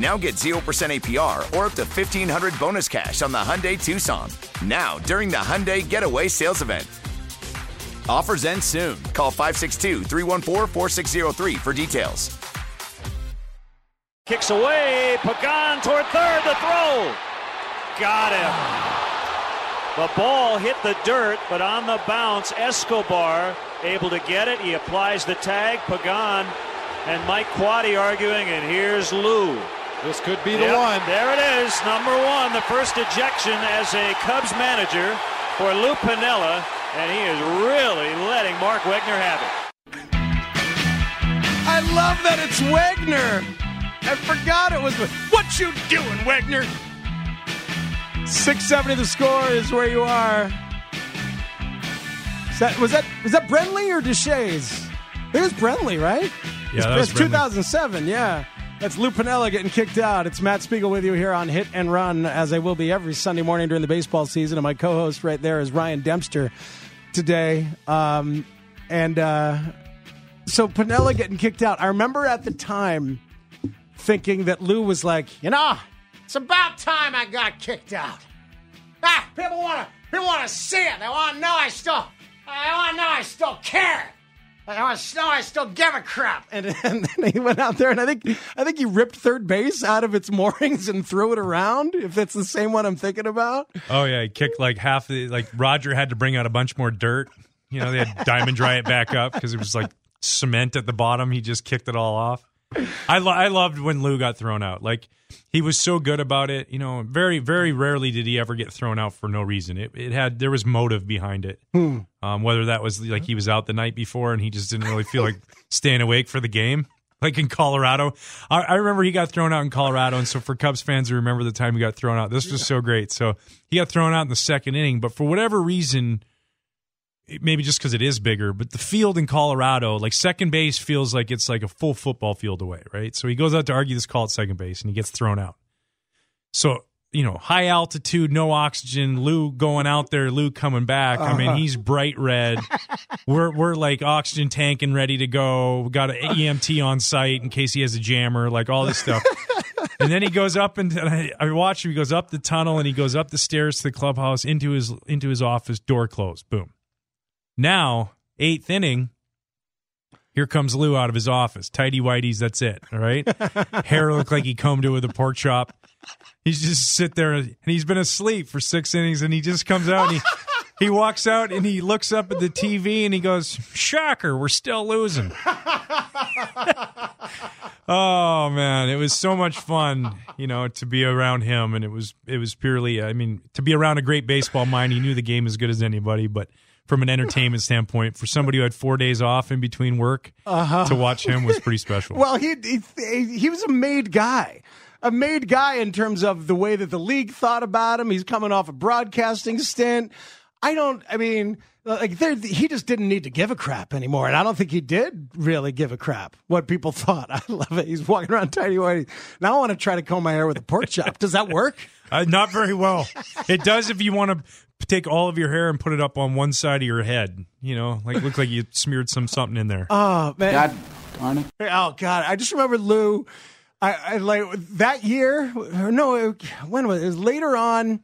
Now get 0% APR or up to 1500 bonus cash on the Hyundai Tucson. Now, during the Hyundai Getaway Sales Event. Offers end soon. Call 562 314 4603 for details. Kicks away. Pagan toward third. The throw. Got him. The ball hit the dirt, but on the bounce, Escobar able to get it. He applies the tag. Pagan and Mike Quade arguing, and here's Lou. This could be the Yep, one. There it is, number one, the first ejection as a Cubs manager for Lou Piniella, and he is really letting Mark Wegner have it. I love that it's Wegner. I forgot it was. What you doing, Wegner? 670 the score is where you are. Is that, was that was that Brenly or Deshaies? It was Brenly, right? Yeah, that was it's Brenly. 2007. Yeah, that's Lou Piniella getting kicked out. It's Matt Spiegel with you here on Hit and Run, as I will be every Sunday morning during the baseball season. And my co-host right there is Ryan Dempster today. Um, and uh, so Piniella getting kicked out. I remember at the time thinking that Lou was like, you know, it's about time I got kicked out. Ah, people want to people want to see it. They want to know I still, I want to know I still care. I want to know I still give a crap. And, and then he went out there, and I think I think he ripped third base out of its moorings and threw it around. If that's the same one I'm thinking about. Oh yeah, he kicked like half the like Roger had to bring out a bunch more dirt. You know, they had diamond dry it back up because it was like cement at the bottom. He just kicked it all off. I lo- I loved when Lou got thrown out. Like he was so good about it. You know, very very rarely did he ever get thrown out for no reason. It it had there was motive behind it. Um, whether that was like he was out the night before and he just didn't really feel like staying awake for the game. Like in Colorado, I, I remember he got thrown out in Colorado, and so for Cubs fans who remember the time he got thrown out, this was so great. So he got thrown out in the second inning, but for whatever reason, maybe just because it is bigger, but the field in Colorado, like second base, feels like it's like a full football field away, right? So he goes out to argue this call at second base, and he gets thrown out. So you know, high altitude, no oxygen. Lou going out there, Lou coming back. I mean, uh-huh. he's bright red. we're we're like oxygen tank and ready to go. We got an EMT on site in case he has a jammer, like all this stuff. and then he goes up and, and I, I watch him. He goes up the tunnel and he goes up the stairs to the clubhouse into his into his office. Door closed. Boom. Now eighth inning. Here comes Lou out of his office. Tidy whiteys, that's it. All right. Hair looked like he combed it with a pork chop. He's just sit there and he's been asleep for six innings and he just comes out and he he walks out and he looks up at the TV and he goes, Shocker, we're still losing. oh man, it was so much fun, you know, to be around him and it was it was purely I mean, to be around a great baseball mind. He knew the game as good as anybody, but from an entertainment standpoint, for somebody who had four days off in between work, to watch him was pretty special. Well, he, he he was a made guy. A made guy in terms of the way that the league thought about him. He's coming off a broadcasting stint. I don't. I mean, like there, he just didn't need to give a crap anymore, and I don't think he did really give a crap what people thought. I love it. He's walking around tidy whitey. Now I want to try to comb my hair with a pork chop. Does that work? Uh, not very well. It does if you want to take all of your hair and put it up on one side of your head. You know, like look like you smeared some something in there. Oh man. God darn it. Oh God! I just remember Lou. I, I like that year. No, it- when was it? It was later on.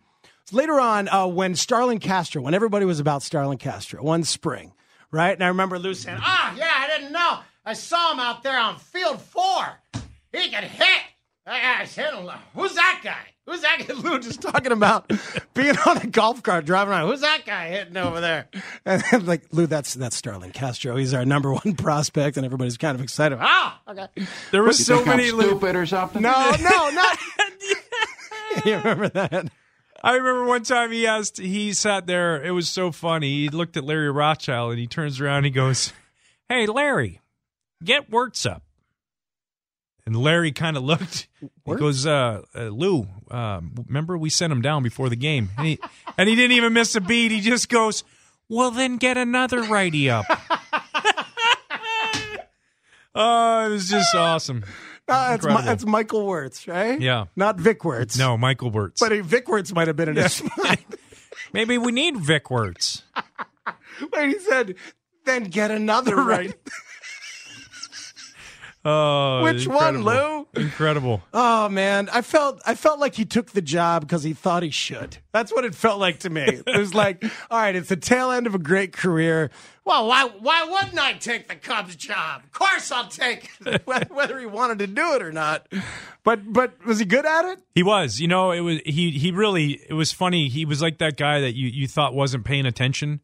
Later on uh, when Starlin Castro, when everybody was about Starlin Castro, one spring, right? And I remember Lou saying, "Ah, yeah, I didn't know. I saw him out there on field four. He could hit." I said who's that guy? Who's that guy? Lou just talking about being on a golf cart driving around. Who's that guy hitting over there? And then, like Lou, that's that's Starlin Castro. He's our number one prospect, and everybody's kind of excited. Ah, okay. There was so many. Lou- stupid or something? No, no, not. you remember that? I remember one time he asked, he sat there. It was so funny. He looked at Larry Rothschild and he turns around. And he goes, "Hey, Larry, get Wuertz up." And Larry kind of looked. He goes, uh, uh, "Lou, um, remember we sent him down before the game, and he, and he didn't even miss a beat. He just goes, well, then get another righty up." oh, it was just awesome. It's, Incredible. it's Michael Wuertz, right? Yeah. Not Vic Wertz. No, Michael Wuertz. But Vic Wertz might have been in his mind. Maybe we need Vic Wertz. But he said, then get another right. Oh, Which one. Lou? Incredible. Oh man, I felt I felt like he took the job because he thought he should. That's what it felt like to me. It was like, all right, it's the tail end of a great career. Well, why why wouldn't I take the Cubs job? Of course I'll take it, whether- whether he wanted to do it or not. But but was he good at it? He was, you know, it was he he really it was funny. He was like that guy that you you thought wasn't paying attention,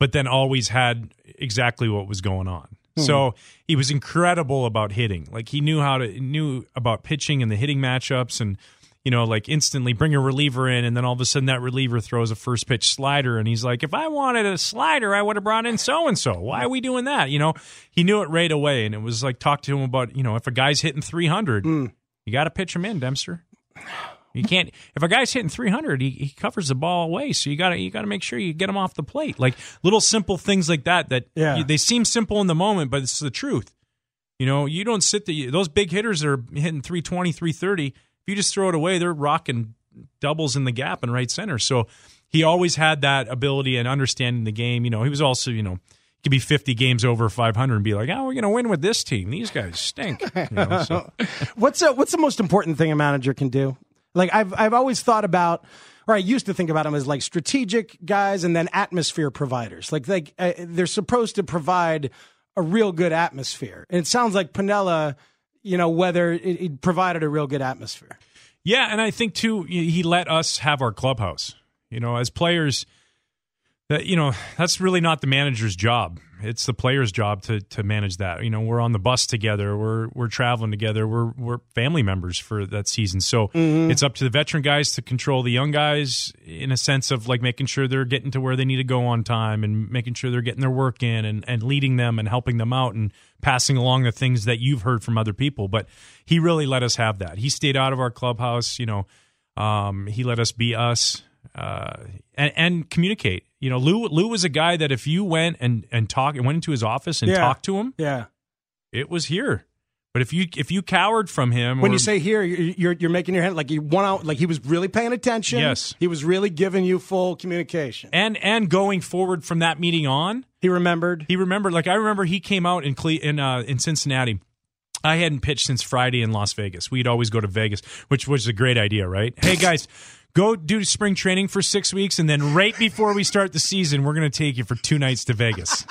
but then always had exactly what was going on. Hmm. So he was incredible about hitting. Like he knew how to knew about pitching and the hitting matchups and you know, like instantly bring a reliever in and then all of a sudden that reliever throws a first pitch slider and he's like, if I wanted a slider, I would have brought in so and so. Why are we doing that? You know, he knew it right away and it was like talk to him about, you know, if a guy's hitting 300, hmm. you got to pitch him in, Dempster. You can't. If a guy's hitting 300, he, he covers the ball away. So you got to you got to make sure you get him off the plate. Like little simple things like that. That Yeah. you- they seem simple in the moment, but it's the truth. You know, you don't sit the those big hitters that are hitting 320, 330. If you just throw it away, they're rocking doubles in the gap and right center. So he always had that ability and understanding the game. You know, he was also you know. Could be 50 games over 500 and be like, oh, we're going to win with this team. These guys stink. You know, so. What's uh what's the most important thing a manager can do? Like I've I've always thought about, or I used to think about them as like strategic guys and then atmosphere providers. Like like uh, they're supposed to provide a real good atmosphere. And it sounds like Piniella, you know, whether it, it provided a real good atmosphere. Yeah, and I think too he let us have our clubhouse. You know, as players that you know, that's really not the manager's job. It's the player's job to to manage that. You know, we're on the bus together, we're we're traveling together, we're we're family members for that season. So it's up to the veteran guys to control the young guys in a sense of like making sure they're getting to where they need to go on time and making sure they're getting their work in and, and leading them and helping them out and passing along the things that you've heard from other people. But he really let us have that. He stayed out of our clubhouse, you know. Um, he let us be us uh, and, and communicate. You know, Lou Lou was a guy that if you went and and talked and went into his office and Yeah. talked to him, Yeah. it was here. But if you if you cowered from him, When or- you say here, you're you're, making your hand like you want out, like he was really paying attention. Yes. he was really giving you full communication. and and going forward from that meeting on, He remembered. he remembered. Like I remember, he came out in Cle- in uh, in Cincinnati. I hadn't pitched since Friday in Las Vegas. We'd always go to Vegas, which was a great idea, right? Hey guys, go do spring training for six weeks, and then right before we start the season, we're going to take you for two nights to Vegas.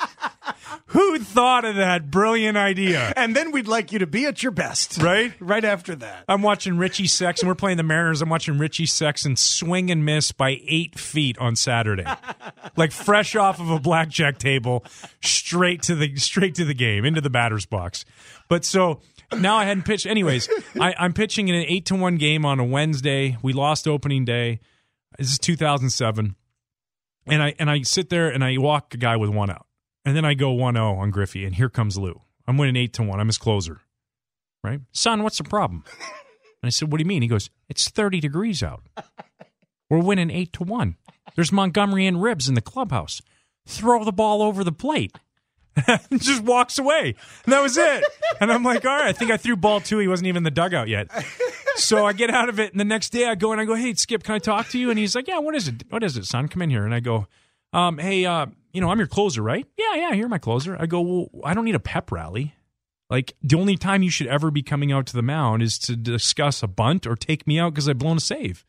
Who thought of that brilliant idea? And then we'd like you to be at your best. Right? Right after that. I'm watching Richie Sexson. We're playing the Mariners. I'm watching Richie Sexson swing and miss by eight feet on Saturday, like fresh off of a blackjack table, straight to the straight to the game into the batter's box. But so now I hadn't pitched. Anyways, I, I'm pitching in an eight to one game on a Wednesday. We lost opening day. This is 2007, and I and I sit there and I walk a guy with one out, and then I go 1-0 on Griffey, and here comes Lou. I'm winning eight to one. I'm his closer right? Son, what's the problem? And I said, What do you mean? He goes, It's 30 degrees out. We're winning eight to one. There's Montgomery Inn Ribs in the clubhouse. Throw the ball over the plate. just walks away. And that was it. And I'm like, all right, I think I threw ball two. He wasn't even in the dugout yet. So I get out of it, and the next day I go and I go, hey, Skip, can I talk to you? And he's like, yeah, what is it? What is it, son? Come in here. And I go, um, hey, uh, you know, I'm your closer, right? Yeah, yeah, you're my closer. I go, well, I don't need a pep rally. Like the only time you should ever be coming out to the mound is to discuss a bunt or take me out because I've blown a save.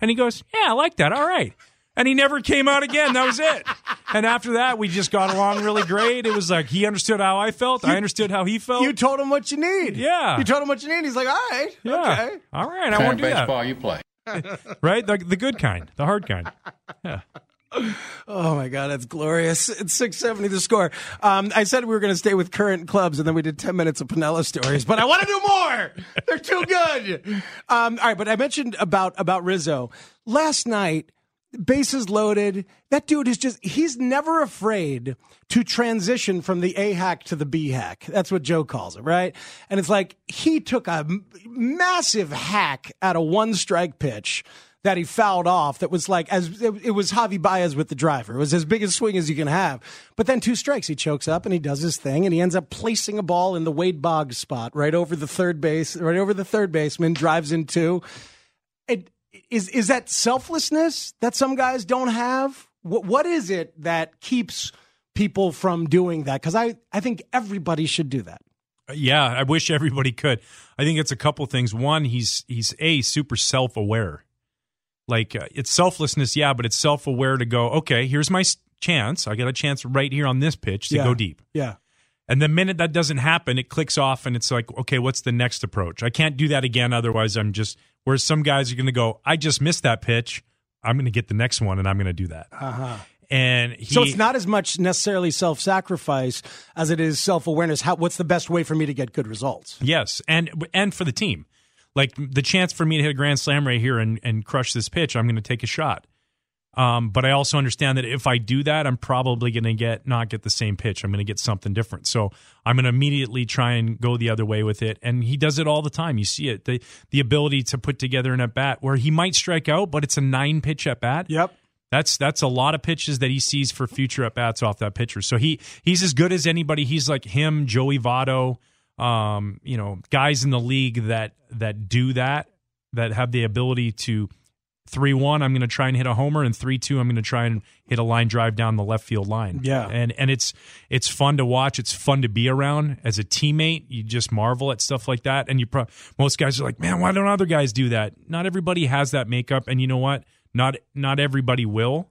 And he goes, "Yeah, I like that. All right." And he never came out again. That was it. And after that, we just got along really great. It was like he understood how I felt. I understood how he felt. You told him what you need. Yeah. You told him what you need. He's like, all right. yeah. Okay. All right. I kind won't of do that. baseball you play. Right? The, the good kind, the hard kind. Yeah. Oh my God, that's glorious! It's six seventy the score. Um, I said we were going to stay with current clubs, and then we did ten minutes of Piniella stories. But I want to do more. They're too good. Um, all right, but I mentioned about about Rizzo last night. Bases loaded. That dude is just—he's never afraid to transition from the A hack to the B hack. That's what Joe calls it, right? And it's like he took a massive hack at a one strike pitch that he fouled off that was like as it, it was Javi Baez with the driver. It was as big a swing as you can have. But then two strikes, he chokes up and he does his thing and he ends up placing a ball in the Wade Boggs spot right over the third base, right over the third baseman, drives in two. It, is is that selflessness that some guys don't have? What what is it that keeps people from doing that? Because I, I think everybody should do that. Yeah, I wish everybody could. I think it's a couple things. One, he's he's a super self aware. Like uh, it's selflessness, yeah, but it's self aware to go. Okay, here's my chance. I got a chance right here on this pitch to Yeah. go deep. Yeah. And the minute that doesn't happen, it clicks off, and it's like, okay, what's the next approach? I can't do that again. Otherwise, I'm just. Whereas some guys are going to go, I just missed that pitch. I'm going to get the next one, and I'm going to do that. Uh-huh. And he, So it's not as much necessarily self sacrifice as it is self awareness. How what's the best way for me to get good results? Yes, and and for the team, like the chance for me to hit a grand slam right here and and crush this pitch, I'm going to take a shot. Um, but I also understand that if I do that, I'm probably going to get not get the same pitch. I'm going to get something different. So I'm going to immediately try and go the other way with it. And he does it all the time. You see it the the ability to put together an at bat where he might strike out, but it's a nine pitch at bat. Yep. That's that's a lot of pitches that he sees for future at bats off that pitcher. So he he's as good as anybody. He's like him, Joey Votto, um, you know, guys in the league that that do that, that have the ability to three one. I'm going to try and hit a homer, and three two. I'm going to try and hit a line drive down the left field line. Yeah. and and it's it's fun to watch. It's fun to be around as a teammate. You just marvel at stuff like that, and you pro- most guys are like, man, why don't other guys do that? Not everybody has that makeup, and you know what? Not not everybody will,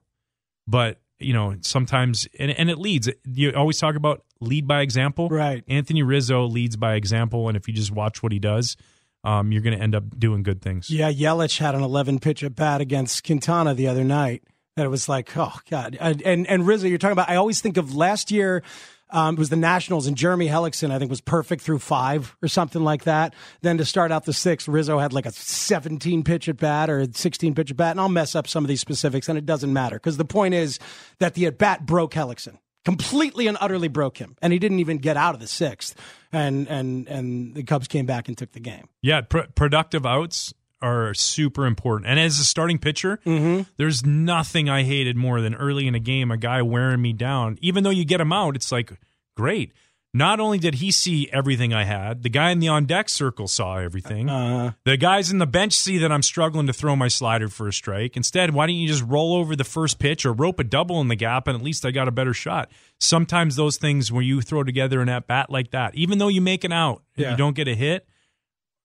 but you know sometimes and, and it leads. You always talk about lead by example, Right. Anthony Rizzo leads by example, and if you just watch what he does, um, you're going to end up doing good things. Yeah, Yelich had an 11 pitch at bat against Quintana the other night. That it was like, oh god. And and, and Rizzo, you're talking about. I always think of last year. Um, it was the Nationals and Jeremy Hellickson. I think was perfect through five or something like that. Then to start out the sixth, Rizzo had like a 17 pitch at bat or a 16 pitch at bat. And I'll mess up some of these specifics, and it doesn't matter because the point is that the at bat broke Hellickson completely and utterly broke him, and he didn't even get out of the sixth. And and and the Cubs came back and took the game. Yeah, pr- productive outs are super important. And as a starting pitcher, mm-hmm. there's nothing I hated more than early in a game a guy wearing me down. Even though you get him out, it's like great. Not only did he see everything I had, the guy in the on deck circle saw everything. Uh-huh. The guys in the bench see that I'm struggling to throw my slider for a strike. Instead, why don't you just roll over the first pitch or rope a double in the gap and at least I got a better shot? Sometimes those things where you throw together an at bat like that, even though you make an out, Yeah. you don't get a hit,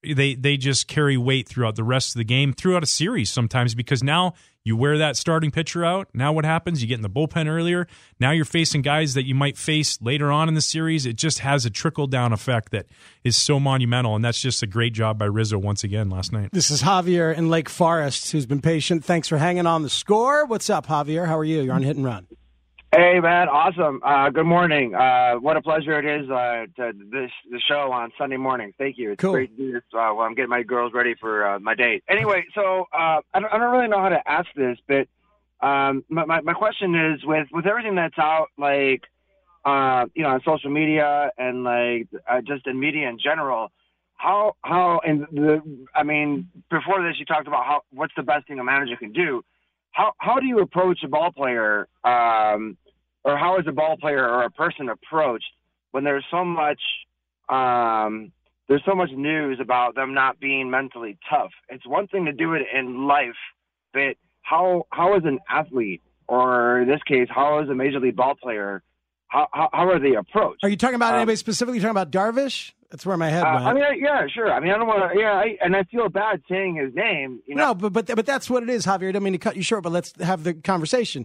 they they just carry weight throughout the rest of the game, throughout a series sometimes because now you wear that starting pitcher out. Now what happens? You get in the bullpen earlier. Now you're facing guys that you might face later on in the series. It just has a trickle down effect that is so monumental, and that's just a great job by Rizzo once again last night. This is Javier in Lake Forest, who's been patient. Thanks for hanging on the score. What's up, Javier? How are you? You're on Hit and Run. Hey man, awesome. Uh, good morning. Uh, what a pleasure it is uh, to this the show on Sunday morning. Thank you. It's Cool. great to do this uh, while I'm getting my girls ready for uh, my date. Anyway, so uh, I, don't, I don't really know how to ask this, but um, my, my my question is with with everything that's out, like uh, you know, on social media and like uh, just in media in general. How how and the I mean before this you talked about how what's the best thing a manager can do. How how do you approach a ball player um, or how is a ball player or a person approached when there's so much um, there's so much news about them not being mentally tough. It's one thing to do it in life, but how how is an athlete or in this case how is a major league ball player how how, how are they approached? Are you talking about Um, anybody specifically? You talking about Darvish? That's where my head Uh, went. I mean, I, yeah, sure. I mean, I don't want to. Yeah, I, and I feel bad saying his name. You know, No, but but but that's what it is, Javier. I don't mean to cut you short, but let's have the conversation.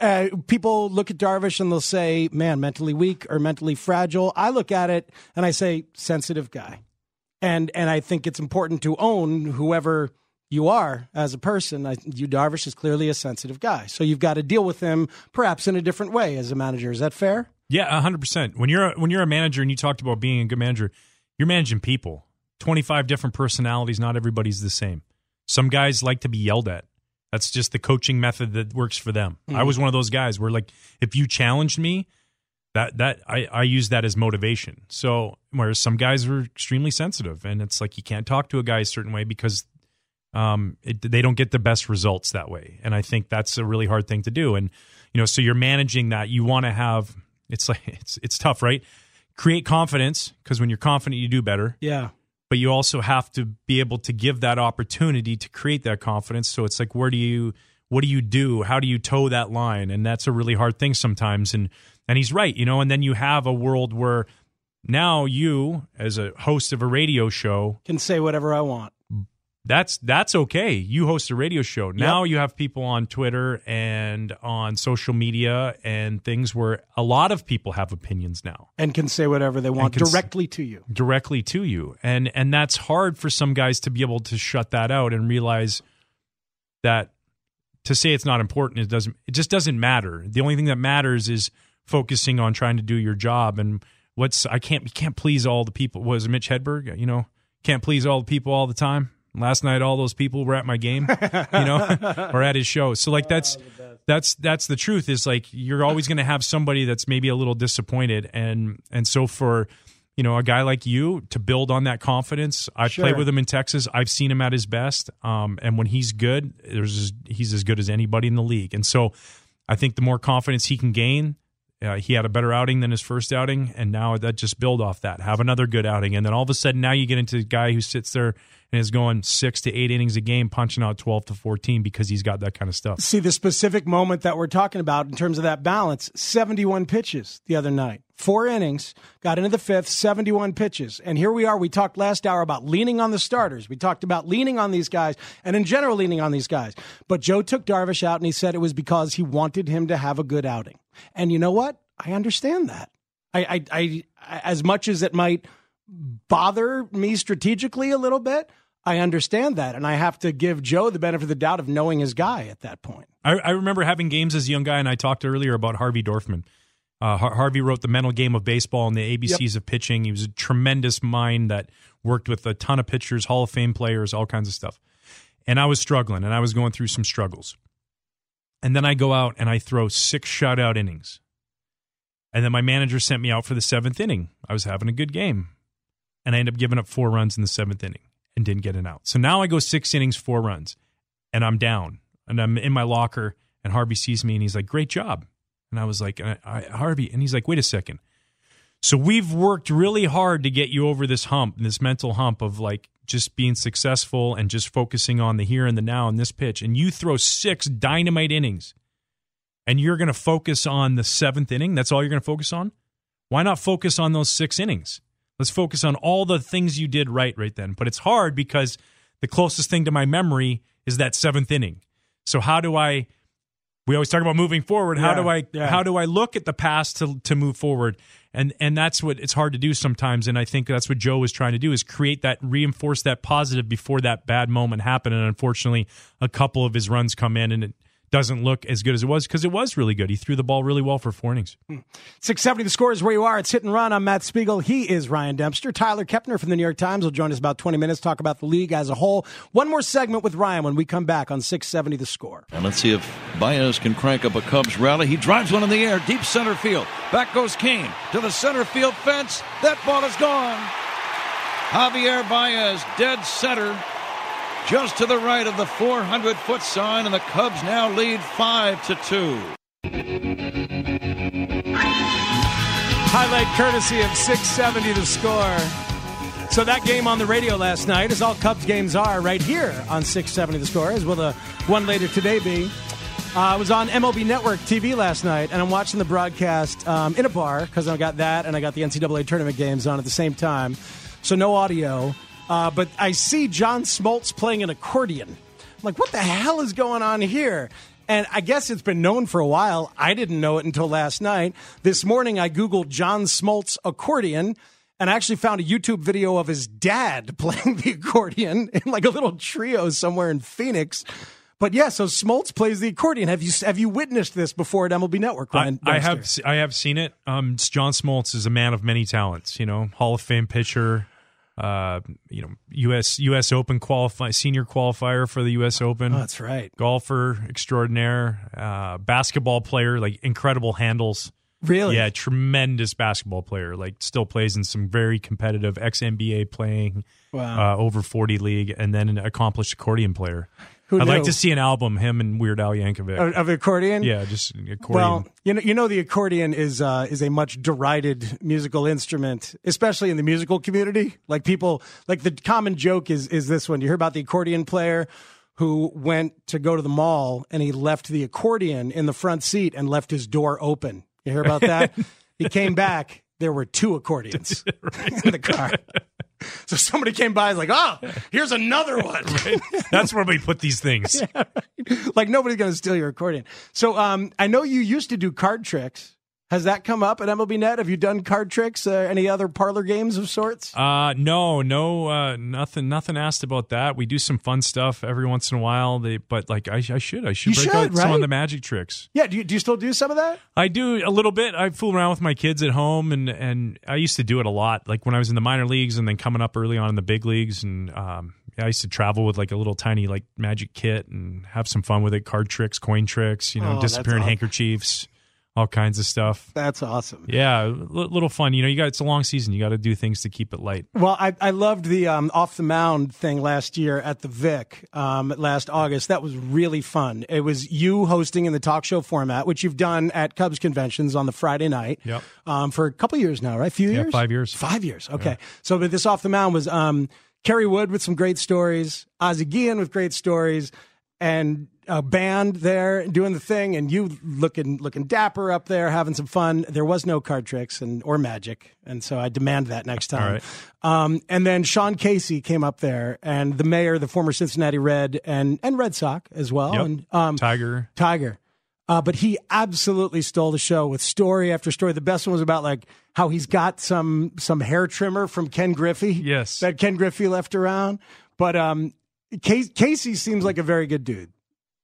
Uh, people look at Darvish and they'll say, "Man, mentally weak or mentally fragile." I look at it and I say, "Sensitive guy," and and I think it's important to own whoever you are as a person. I, you Darvish is clearly a sensitive guy, so you've got to deal with him perhaps in a different way as a manager. Is that fair? Yeah, hundred percent. When you're a, when you're a manager and you talked about being a good manager, you're managing people. Twenty five different personalities. Not everybody's the same. Some guys like to be yelled at. That's just the coaching method that works for them. I was one of those guys where like if you challenged me, that that I, I use that as motivation. So whereas some guys are extremely sensitive and it's like you can't talk to a guy a certain way because um, it, they don't get the best results that way. And I think that's a really hard thing to do. And you know, so you're managing that. You want to have. It's like it's it's tough, right? Create confidence because when you're confident, you do better. Yeah. But you also have to be able to give that opportunity to create that confidence. So it's like, where do you, what do you do? How do you toe that line? And that's a really hard thing sometimes. And and he's right, you know. And then you have a world where now you, as a host of a radio show, Can say whatever I want. That's that's okay. You host a radio show. Now you have people on Twitter and on social media and things where a lot of people have opinions now And can say whatever they want can s- directly to you. directly to you. And and that's hard for some guys to be able to shut that out and realize that to say it's not important it doesn't it just doesn't matter. The only thing that matters is focusing on trying to do your job and what's I can't you can't please all the people. Was Mitch Hedberg? You know, can't please all the people all the time. Last night, all those people were at my game, you know, or at his show. So like that's that's that's the truth. Is like you're always going to have somebody that's maybe a little disappointed, and and so for you know a guy like you to build on that confidence. I've Sure. played with him in Texas. I've seen him at his best, um, and when he's good, there's he's as good as anybody in the league. And so I think the more confidence he can gain, uh, he had a better outing than his first outing, and now that just build off that. Have another good outing, and then all of a sudden now you get into the guy who sits there and is going six to eight innings a game, punching out twelve to fourteen because he's got that kind of stuff. see the specific moment that we're talking about in terms of that balance 71 pitches the other night. Four innings got into the fifth 71 pitches. And here we are. We talked last hour about leaning on the starters. We talked about leaning on these guys and in general leaning on these guys. But joe took darvish out and he said it was because he wanted him to have a good outing. And you know what? I understand that. I i, I as much as it might bother me strategically a little bit I understand that, and I have to give Joe the benefit of the doubt of knowing his guy at that point. I, I remember having games as a young guy, and I talked earlier about Harvey Dorfman. Uh, Har- Harvey wrote the mental game of baseball and the ABCs of pitching. He was a tremendous mind that worked with a ton of pitchers, Hall of Fame players, all kinds of stuff. And I was struggling, and I was going through some struggles. And then I go out and I throw six shutout innings. And then my manager sent me out for the seventh inning. I was having a good game. And I end up giving up four runs in the seventh inning and didn't get an out. So now I go six innings, four runs, and I'm down. And I'm in my locker, and Harvey sees me and he's like, Great job. And I was like, I, I, Harvey, and he's like, Wait a second. So we've worked really hard to get you over this hump, this mental hump of like just being successful and just focusing on the here and the now and this pitch. And you throw six dynamite innings and you're going to focus on the seventh inning. That's all you're going to focus on. Why not focus on those six innings? Let's focus on all the things you did right right then. But it's hard because the closest thing to my memory is that seventh inning. So how do I? We always talk about moving forward. How Yeah, do I? yeah. How do I look at the past to to move forward? And and that's what it's hard to do sometimes. And I think that's what Joe was trying to do is create that reinforce that positive before that bad moment happened. And unfortunately, a couple of his runs come in and it doesn't look as good as it was because it was really good. He threw the ball really well for four innings. Hmm. 670 the score is where you are. It's hit and run. I'm Matt Spiegel. He is Ryan Dempster. Tyler Kepner from the New York Times will join us about 20 minutes, talk about the league as a whole. One more segment with Ryan when we come back on 670 the score. And let's see if Baez can crank up a Cubs rally. He drives one in the air, deep center field. Back goes Cain to the center field fence. That ball is gone. Javier Baez, dead center, just to the right of the 400 foot sign, and the Cubs now lead 5 to 2. Highlight courtesy of 670 the score. So that game on the radio last night, as all Cubs games are, right here on 670 the score, as will the one later today be. Uh, I was on MLB Network TV last night, and I'm watching the broadcast um, in a bar because I got that and I got the NCAA tournament games on at the same time. So no audio. Uh, but I see John Smoltz playing an accordion. I'm like, what the hell is going on here? And I guess it's been known for a while. I didn't know it until last night. This morning, I Googled John Smoltz accordion and I actually found a YouTube video of his dad playing the accordion in like a little trio somewhere in Phoenix. But yeah, so Smoltz plays the accordion. Have you have you witnessed this before at MLB Network, Ryan? I, I have I have seen it. Um, John Smoltz is a man of many talents. You know, Hall of Fame pitcher. Uh, you know, U.S. U.S. Open qualify senior qualifier for the U.S. Open. Oh, that's right. Golfer extraordinaire. Uh, basketball player, like incredible handles. Really? Yeah, tremendous basketball player. Like still plays in some very competitive ex NBA playing. Wow. Uh, over forty league, and then an accomplished accordion player. Who I'd like to see an album him and Weird Al Yankovic. of, of accordion. yeah, just accordion. Well, you know, you know, the accordion is uh, is a much derided musical instrument, especially in the musical community. Like people, like the common joke is is this one. You hear about the accordion player who went to go to the mall and he left the accordion in the front seat and left his door open. You hear about that? he came back. There were two accordions in the car. So somebody came by, and was like, "Oh, here's another one." That's where we put these things. like nobody's going to steal your accordion. So um, I know you used to do card tricks. Has that come up at MLB Net? Have you done card tricks? Uh, any other parlor games of sorts? Uh, no, no, uh, nothing, nothing asked about that. We do some fun stuff every once in a while. They, but like, I, I should, I should You break should, out some of the magic tricks. yeah. Do you, do you still do some of that? I do a little bit. I fool around with my kids at home, and and I used to do it a lot. Like when I was in the minor leagues, and then coming up early on in the big leagues, and um, I used to travel with like a little tiny like magic kit and have some fun with it. Card tricks, coin tricks, you know, Oh, disappearing handkerchiefs, all kinds of stuff. That's awesome. Yeah, li- little fun. You know, you got it's a long season. You got to do things to keep it light. Well, I, I loved the um, off the mound thing last year at the Vic um, last August. That was really fun. It was you hosting in the talk show format, which you've done at Cubs conventions on the Friday night. Yep. Um, for a couple years now, right? A few Yeah, years. five years. Five years. Okay. So, but this off the mound was um, Kerry Wood with some great stories, Ozzie Guillen with great stories, and a band there doing the thing, and you looking looking dapper up there, having some fun. There was no card tricks and or magic, and so I demand that next time. Right. Um, and then Sean Casey came up there, and the mayor, the former Cincinnati Red, and and Red Sox as well, Yep. and um, Tiger. Tiger. Uh, but he absolutely stole the show with story after story. The best one was about like how he's got some some hair trimmer from Ken Griffey. Yes. that Ken Griffey left around. But um, Casey seems like a very good dude.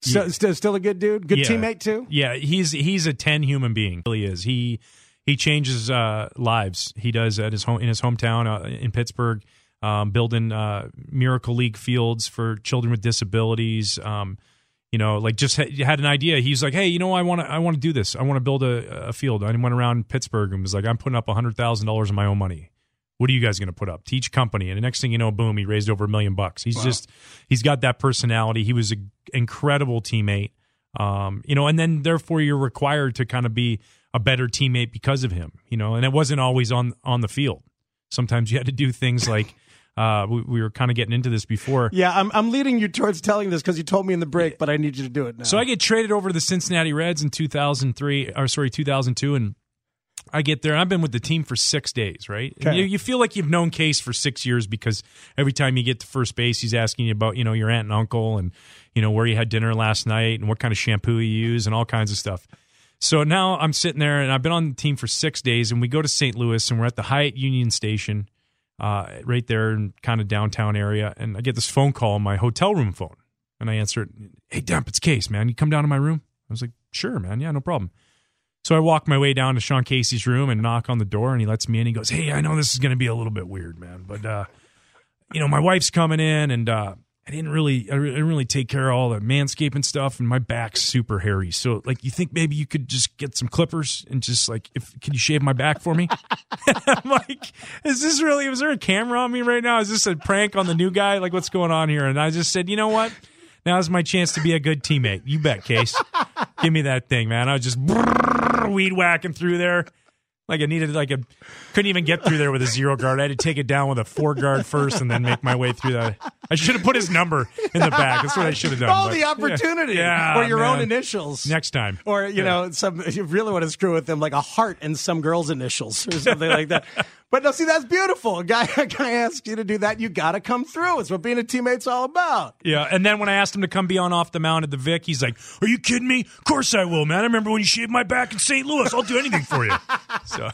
So, still, still a good dude, good Yeah. teammate too. Yeah, he's he's a ten human being. Really is. He he changes uh, lives. He does at his home in his hometown uh, in Pittsburgh, um, building uh, Miracle League fields for children with disabilities. Um, you know, like just ha- had an idea. He's like, hey, you know, I want to I want to do this. I want to build a, a field. I went around Pittsburgh and was like, I'm putting up hundred thousand dollars of my own money. What are you guys going to put up to each company? And the next thing you know, boom, he raised over a million bucks. He's just, he's got that personality. He was an incredible teammate. Um, you know, and then therefore you're required to kind of be a better teammate because of him, you know, and it wasn't always on, on the field. Sometimes you had to do things like, uh, we, we were kind of getting into this before. Yeah, I'm I'm leading you towards telling this because you told me in the break, but I need you to do it now. So I get traded over to the Cincinnati Reds in 2003, or sorry, 2002, and I get there. I've been with the team for six days, right? Okay. You, you feel like you've known Case for six years because every time you get to first base, he's asking you about you know your aunt and uncle and you know where you had dinner last night and what kind of shampoo you use and all kinds of stuff. So now I'm sitting there and I've been on the team for six days, and we go to St. Louis and we're at the Hyatt Union Station, uh, right there in kind of downtown area, and I get this phone call on my hotel room phone, and I answer it. Hey, Demp, it's Case, man. You come down to my room? I was like, sure, man. Yeah, no problem. So I walk my way down to Sean Casey's room and knock on the door, and he lets me in. He goes, "Hey, I know this is going to be a little bit weird, man, but uh, you know, my wife's coming in, and uh, I didn't really, I didn't really take care of all the manscaping stuff, and my back's super hairy. So, like, you think maybe you could just get some clippers and just like, if can you shave my back for me? I'm like, is this really? Was there a camera on me right now? Is this a prank on the new guy? Like, what's going on here? And I just said, you know what? Now's my chance to be a good teammate. You bet, Case. Give me that thing, man. I was just weed whacking through there. Like I needed like a couldn't even get through there with a zero guard. I had to take it down with a four guard first and then make my way through that. I should have put his number in the back. That's what I should have done. Oh, but- the opportunity. Yeah, or your own initials. Next time. Or, you know, some you really want to screw with them, like a heart and some girl's initials or something like that. But no, see, that's beautiful. A guy, a guy asks you to do that, you got to come through. It's what being a teammate's all about. Yeah, and then when I asked him to come be on off the mound at the Vic, he's like, "Are you kidding me? Of course I will, man. I remember when you shaved my back in St. Louis. I'll do anything for you." So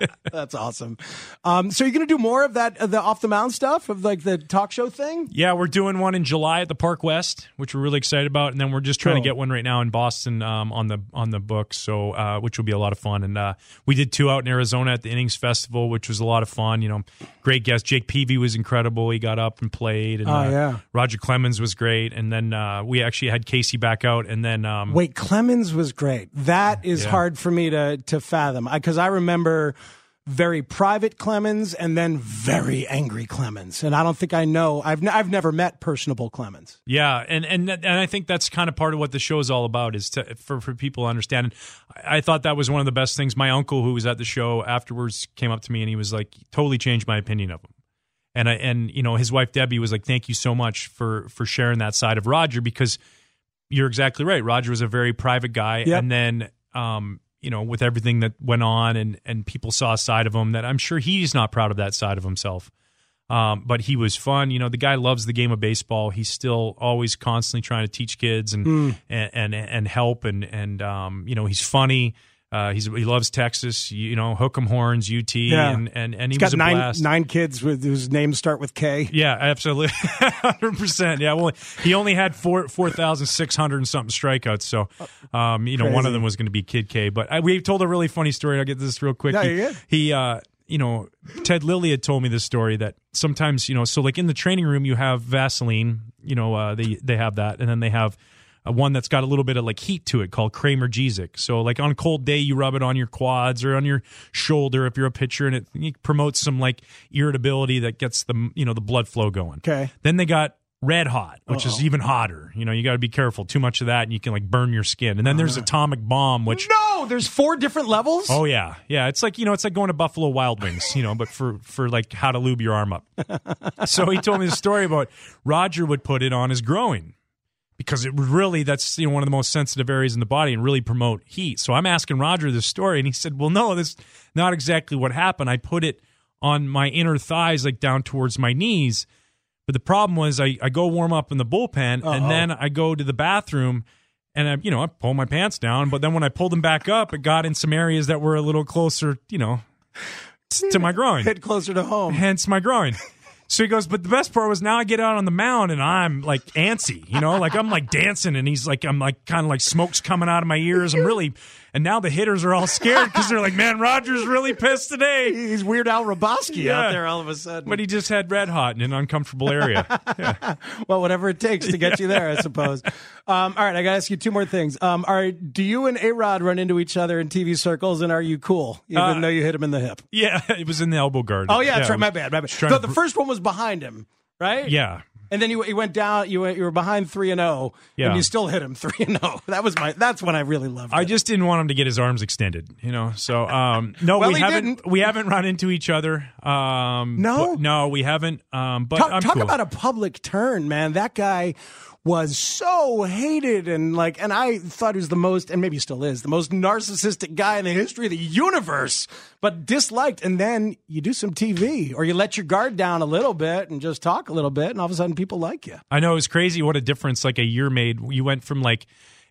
That's awesome. Um, so you're going to do more of that, the off the mound stuff, of like the talk show thing? yeah, we're doing one in July at the Park West, which we're really excited about, and then we're just trying Cool. to get one right now in Boston um, on the on the books, so uh, which will be a lot of fun. And uh, we did two out in Arizona at the Innings Festival, which was a lot of fun. You know, great guest. Jake Peavy was incredible. He got up and played, and Oh, uh, yeah. Roger Clemens was great. And then uh, we actually had Casey back out, and then um, Wait, Clemens was great. That is Yeah. hard for me to to fathom because I, remember very private Clemens and then very angry Clemens, and I don't think I know. I've n- I've never met personable Clemens. Yeah, and and and I think that's kind of part of what the show is all about is to for for people to understand. And I, I thought that was one of the best things. My uncle, who was at the show afterwards, came up to me and he was like, totally changed my opinion of him. And I and you know his wife Debbie was like, thank you so much for for sharing that side of Roger because you're exactly right. Roger was a very private guy, Yep. and then um you know with everything that went on and and people saw a side of him that I'm sure he's not proud of that side of himself. Um, but he was fun. You know, the guy loves the game of baseball. He's still always constantly trying to teach kids and Hmm. and, and and help and and um, you know he's funny. Uh, he's he loves Texas. You know, Hook'em Horns, UT, Yeah. and and and he He's was got a nine blast. nine kids with whose names start with K. Yeah, absolutely, hundred percent. Yeah, well, he only had four four thousand six hundred and something strikeouts. So, um, you know, one of them was going to be Kid K. But I, we told a really funny story. I'll get this real quick. Yeah, he, he, uh, you know, Ted Lilly had told me this story that sometimes, you know, so like in the training room, you have Vaseline. You know, uh, they they have that, and then they have. Uh one that's got a little bit of like heat to it called Cramergesic. So like on a cold day, you rub it on your quads or on your shoulder if you're a pitcher, and it, it promotes some like irritability that gets the you know the blood flow going. Okay. Then they got red hot, which is even hotter. You know, you got to be careful. Too much of that, and you can like burn your skin. And then there's atomic bomb, which No, there's four different levels. oh yeah, yeah, it's like you know, it's like going to Buffalo Wild Wings, you know, but for for like how to lube your arm up. so he told me the story about Roger would put it on his groin because it really that's you know one of the most sensitive areas in the body and really promote heat. So I'm asking Roger this story, and he said, "Well, no, that's not exactly what happened. I put it on my inner thighs, like down towards my knees." But the problem was I, I go warm up in the bullpen Uh-oh. and then I go to the bathroom and I you know I pull my pants down. But then when I pulled them back up, it got in some areas that were a little closer, you know, to my groin. Hit closer to home. Hence my groin. So he goes, but the best part was now I get out on the mound and I'm like antsy, you know, like I'm like dancing and he's like, I'm like kind of like smoke's coming out of my ears. I'm really, and now the hitters are all scared because they're like, man, Rogers really pissed today. He's Weird Al Hrabosky Yeah. out there all of a sudden. But he just had red hot in an uncomfortable area. well, whatever it takes to get you there, I suppose. Um, all right, I got to ask you two more things. Um, are do you and A Rod run into each other in TV circles, and are you cool, even Uh, though you hit him in the hip? Yeah, it was in the elbow guard. Oh yeah, that's it right. My bad. My bad. to the first one was behind him, right? Yeah. And then you you went down. You went, you were behind three and zero, Yeah. and you still hit him three and zero. That was my. That's when I really loved. I it. just didn't want him to get his arms extended, you know. So um, no, Well, we haven't didn't. we haven't run into each other. Um, No? but- no, we haven't. Um, but talk, I'm talk cool. about a public turn, man. That guy was so hated and like, and I thought he was the most, and maybe still is, the most narcissistic guy in the history of the universe, but disliked. And then you do some TV, or you let your guard down a little bit and just talk a little bit, and all of a sudden people like you. I know it was crazy what a difference like a year made. You went from like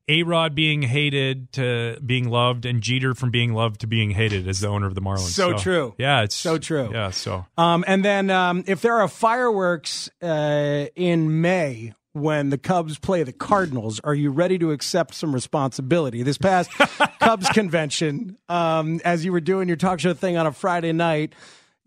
A Rod being hated to being loved, and Jeter from being loved to being hated as the owner of the Marlins. So true. Yeah, it's So true. Yeah, so Um, and then um, if there are fireworks uh, in May when the Cubs play the Cardinals, are you ready to accept some responsibility? This past Cubs convention, um, as you were doing your talk show thing on a Friday night,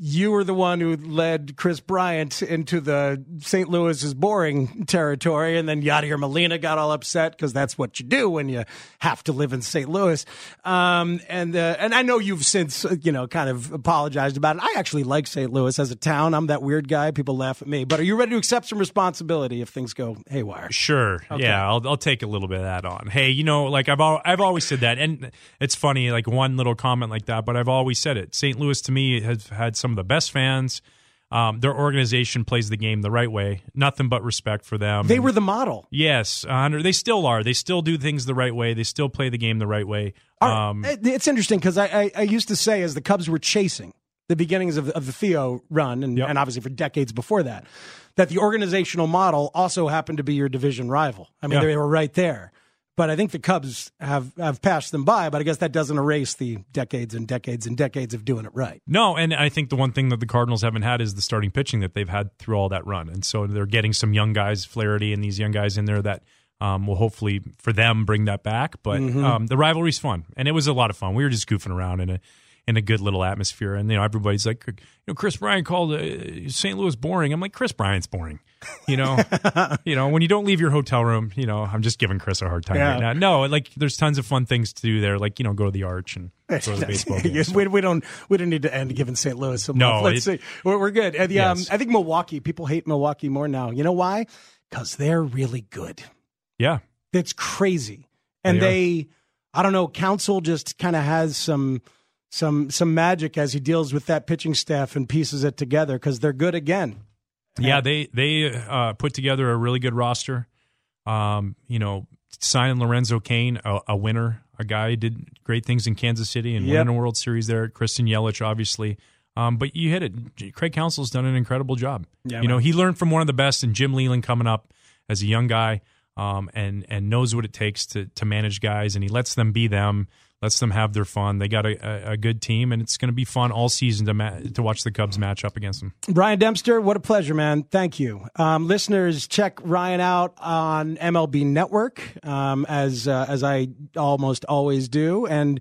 you were the one who led Kris Bryant into the St. Louis is boring territory, and then Yadier Molina got all upset because that's what you do when you have to live in St. Louis. Um, and uh, and I know you've since you know kind of apologized about it. I actually like St. Louis as a town. I'm that weird guy. People laugh at me, but are you ready to accept some responsibility if things go haywire? Sure. Yeah, I'll I'll take a little bit of that on. Hey, you know, like I've al- I've always said that, and it's funny, like one little comment like that, but I've always said it. St. Louis to me has had some of the best fans. Um, their organization plays the game the right way. Nothing but respect for them. They And- were the model. yes, 100. They still are. They still do things the right way. They still play the game the right way. Um, it- it's interesting because I, I, I used to say as the Cubs were chasing the beginnings of, of the Theo run, and, Yep. and obviously for decades before that, that the organizational model also happened to be your division rival. I mean, Yeah. they were right there. But I think the Cubs have, have passed them by, but I guess that doesn't erase the decades and decades and decades of doing it right. No, and I think the one thing that the Cardinals haven't had is the starting pitching that they've had through all that run, and so they're getting some young guys, Flaherty, and these young guys in there that um, will hopefully for them bring that back. But Mm-hmm. um, the rivalry's fun, and it was a lot of fun. We were just goofing around in a in a good little atmosphere, and you know everybody's like, you know, Kris Bryant called uh, St. Louis boring. I'm like, Kris Bryant's boring. You know, you know when you don't leave your hotel room. You know, I'm just giving Kris a hard time Yeah. right now. No, like there's tons of fun things to do there, like you know, go to the Arch and go to the baseball games. we, we don't we don't need to end giving St. Louis some No. Let's it- see. We're, we're good. And the, um, I think Milwaukee, people hate Milwaukee more now. You know why? Because they're really good. Yeah, It's crazy. And They they, I don't know, Counsell just kind of has some some some magic as he deals with that pitching staff and pieces it together because they're good again. Yeah, they they uh, put together a really good roster. Um, you know, signing Lorenzo Cain, a, a winner, a guy who did great things in Kansas City and Yep. winning a World Series there. Christian Yelich, obviously. Um, but you hit it. Craig Counsell's done an incredible job. Yeah, you know, he learned from one of the best, and Jim Leyland coming up as a young guy, um, and and knows what it takes to to manage guys, and he lets them be them, lets them have their fun. They got a, a, a good team, and it's going to be fun all season to ma- to watch the Cubs match up against them. Ryan Dempster, what a pleasure, man. Thank you. Um, listeners, check Ryan out on MLB Network, um, as uh, as I almost always do, and